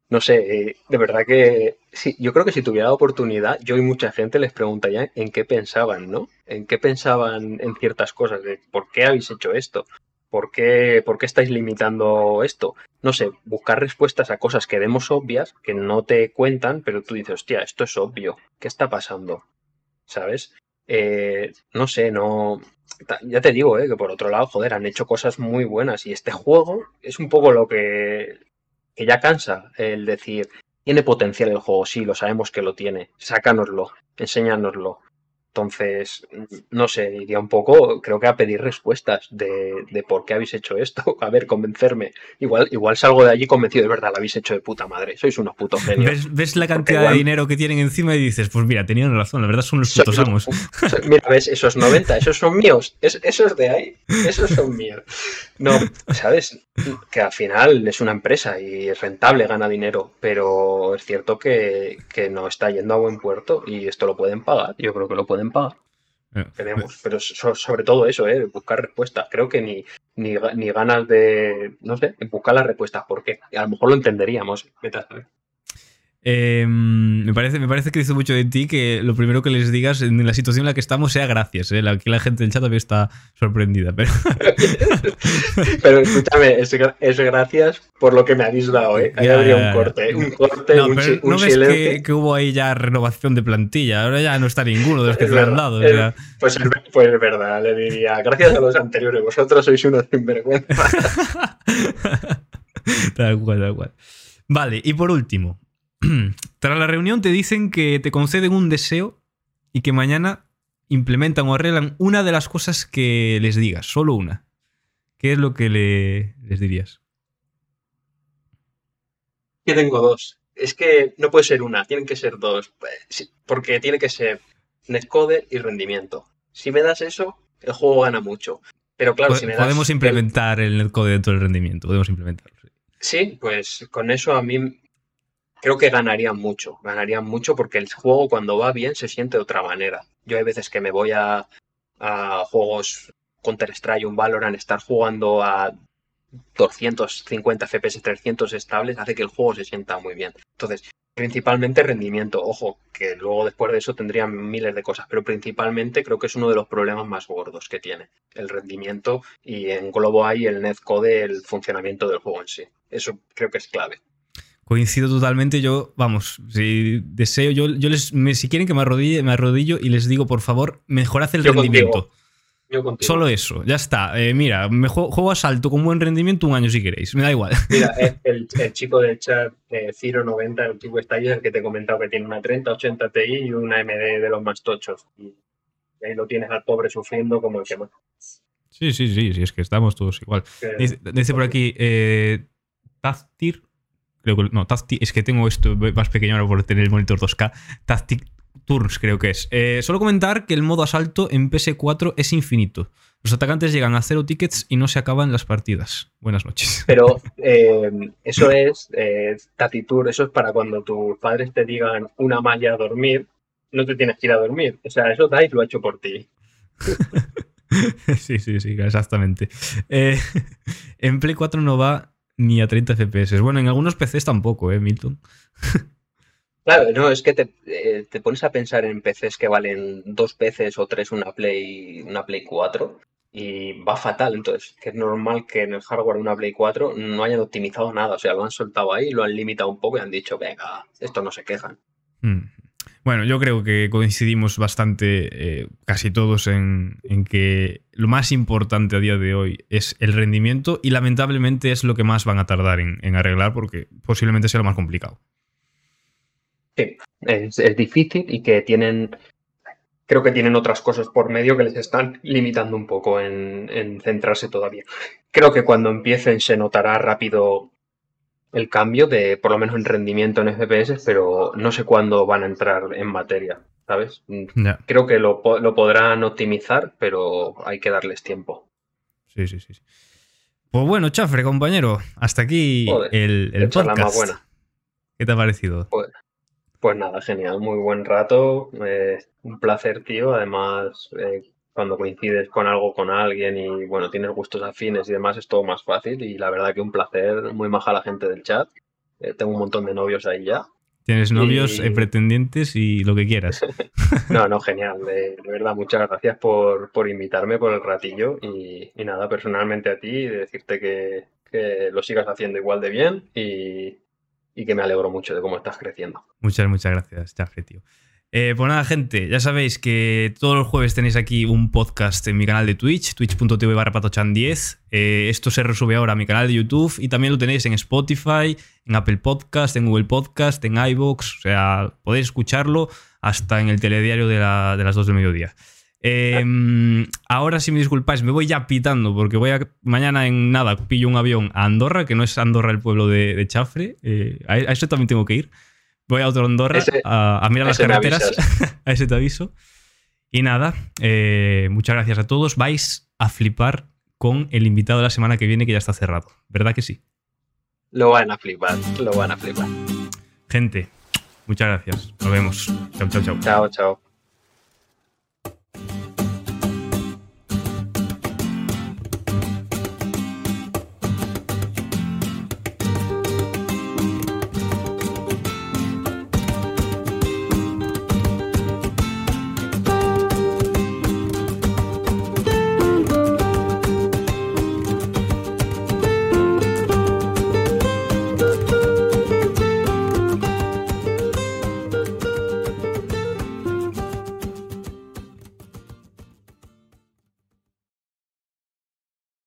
no sé, eh, de verdad que sí, yo creo que si tuviera la oportunidad, yo y mucha gente les preguntaría en qué pensaban, ¿no? En qué pensaban en ciertas cosas, de por qué habéis hecho esto, por qué, por qué estáis limitando esto. No sé, buscar respuestas a cosas que demos obvias, que no te cuentan, pero tú dices, hostia, esto es obvio, ¿qué está pasando? ¿Sabes? Eh, no sé, no. Ya te digo, eh, que por otro lado, joder, han hecho cosas muy buenas y este juego es un poco lo que que ya cansa el decir, tiene potencial el juego, sí, lo sabemos que lo tiene, sácanoslo, enséñanoslo. Entonces, no sé, iría un poco, creo que a pedir respuestas de, de, por qué habéis hecho esto. A ver, convencerme. Igual, igual salgo de allí convencido, de verdad, lo habéis hecho de puta madre. Sois unos putos genios. ¿Ves, ves la cantidad igual... de dinero que tienen encima y dices, pues mira, tenían razón, la verdad son los putos amos. Mira, ves, esos 90, esos son míos. Es, esos de ahí, esos son míos. No, ¿sabes? Que al final es una empresa y es rentable, gana dinero, pero es cierto que, que no está yendo a buen puerto y esto lo pueden pagar. Yo creo que lo pueden pagar. Veremos, pero so, sobre todo eso, ¿eh? buscar respuestas. Creo que ni, ni, ni, ganas de, no sé, buscar las respuestas, porque a lo mejor lo entenderíamos. Vete a saber. Eh, me, parece, me parece que dice mucho de ti que lo primero que les digas en la situación en la que estamos sea gracias. ¿eh? Aquí la gente del chat también está sorprendida. Pero, pero escúchame, es, es, gracias por lo que me habéis dado. ¿eh? Ahí ya, habría un corte. Un corte, no, un, pero un ¿No ves que, que, hubo ahí ya renovación de plantilla? Ahora ya no está ninguno de los que han dado. Es, o sea. pues, es, pues es verdad, le diría. Gracias a los anteriores. Vosotros sois unos sinvergüenza. tal cual, tal cual. Vale, y por último, tras la reunión te dicen que te conceden un deseo y que mañana implementan o arreglan una de las cosas que les digas, solo una. ¿Qué es lo que le, les dirías? Yo tengo dos. Es que no puede ser una, tienen que ser dos. Porque tiene que ser netcode y rendimiento. Si me das eso, el juego gana mucho. Pero claro, si me das Podemos implementar el netcode dentro del rendimiento, podemos implementarlo. Sí, pues con eso a mí creo que ganarían mucho, ganarían mucho porque el juego cuando va bien se siente de otra manera. Yo hay veces que me voy a, a juegos Counter-Strike, un Valorant, estar jugando a 250 FPS, 300 estables, hace que el juego se sienta muy bien. Entonces, principalmente rendimiento. Ojo, que luego después de eso tendrían miles de cosas, pero principalmente creo que es uno de los problemas más gordos que tiene, el rendimiento y englobo ahí el netcode, el funcionamiento del juego en sí. Eso creo que es clave coincido totalmente. Yo, vamos, si deseo, yo, yo les, me, si quieren que me arrodille, me arrodillo y les digo, por favor, mejorad el yo rendimiento. Contigo. Yo contigo. Solo eso, ya está. Eh, mira, me juego, juego, a salto con buen rendimiento un año si queréis, me da igual. Mira, el, el chico del chat, eh, Ciro90, el está ahí, el que te he comentado que tiene una 3080 Ti y una AMD de los más tochos. Y ahí lo tienes al pobre sufriendo como el que más. Sí, sí, sí, sí, es que estamos todos igual. Dice, por aquí, eh, Taztir, creo que, no, Tactic, es que tengo esto más pequeño ahora por tener el monitor 2K. Tactic Turns, creo que es. Eh, solo comentar que el modo asalto en PS4 es infinito. Los atacantes llegan a cero tickets y no se acaban las partidas. Buenas noches. Pero eh, eso es eh, Tacitur, eso es para cuando tus padres te digan una malla a dormir, no te tienes que ir a dormir. O sea, eso Dice lo ha hecho por ti. sí, sí, sí, exactamente. Eh, en Play 4 no va ni a 30 FPS. Bueno, en algunos PCs tampoco, ¿eh, Milton? Claro, no, es que te, eh, te, pones a pensar en PCs que valen dos PCs o tres una Play, una Play 4 y va fatal. Entonces, que es normal que en el hardware de una Play 4 no hayan optimizado nada. O sea, lo han soltado ahí, lo han limitado un poco y han dicho, venga, esto no se quejan. Mm. Bueno, yo creo que coincidimos bastante, eh, casi todos, en, que lo más importante a día de hoy es el rendimiento y lamentablemente es lo que más van a tardar en, arreglar porque posiblemente sea lo más complicado. Sí, es, difícil y que tienen, creo que tienen otras cosas por medio que les están limitando un poco en centrarse todavía. Creo que cuando empiecen se notará rápido el cambio de, por lo menos en rendimiento en FPS, pero no sé cuándo van a entrar en materia, ¿sabes? Yeah. Creo que lo, lo, podrán optimizar, pero hay que darles tiempo. Sí, sí, sí. Pues bueno, Chafre, compañero, hasta aquí Joder, el, el podcast. La más buena. ¿Qué te ha parecido? Pues, pues nada, genial, muy buen rato, eh, un placer, tío, además... Eh, cuando coincides con algo con alguien y bueno, tienes gustos afines y demás, es todo más fácil y la verdad que un placer, muy maja la gente del chat. Eh, tengo un montón de novios ahí ya. Tienes novios, y... eh, pretendientes y lo que quieras. no, no, genial. De, de, verdad, muchas gracias por, por invitarme, por el ratillo y, y, nada, personalmente a ti, decirte que, que lo sigas haciendo igual de bien y, y, que me alegro mucho de cómo estás creciendo. Muchas, muchas gracias, Chafre, tío. Eh, pues nada, gente, ya sabéis que todos los jueves tenéis aquí un podcast en mi canal de Twitch, twitch.tv barra patochan10. Eh, esto se resube ahora a mi canal de YouTube y también lo tenéis en Spotify, en Apple Podcast, en Google Podcast, en iVoox. O sea, podéis escucharlo hasta en el telediario de, las 2 del mediodía. Em, ahora, si me disculpáis, me voy ya pitando porque voy a. Mañana en nada pillo un avión a Andorra, que no es Andorra el pueblo de, Chafre. Eh, a, eso también tengo que ir. Voy a otro Andorra a, mirar las carreteras. a ese te aviso. Y nada, eh, muchas gracias a todos. Vais a flipar con el invitado de la semana que viene que ya está cerrado. ¿Verdad que sí? Lo van a flipar, lo van a flipar. Gente, muchas gracias. Nos vemos. Chao, chao, chao. Chao, chao.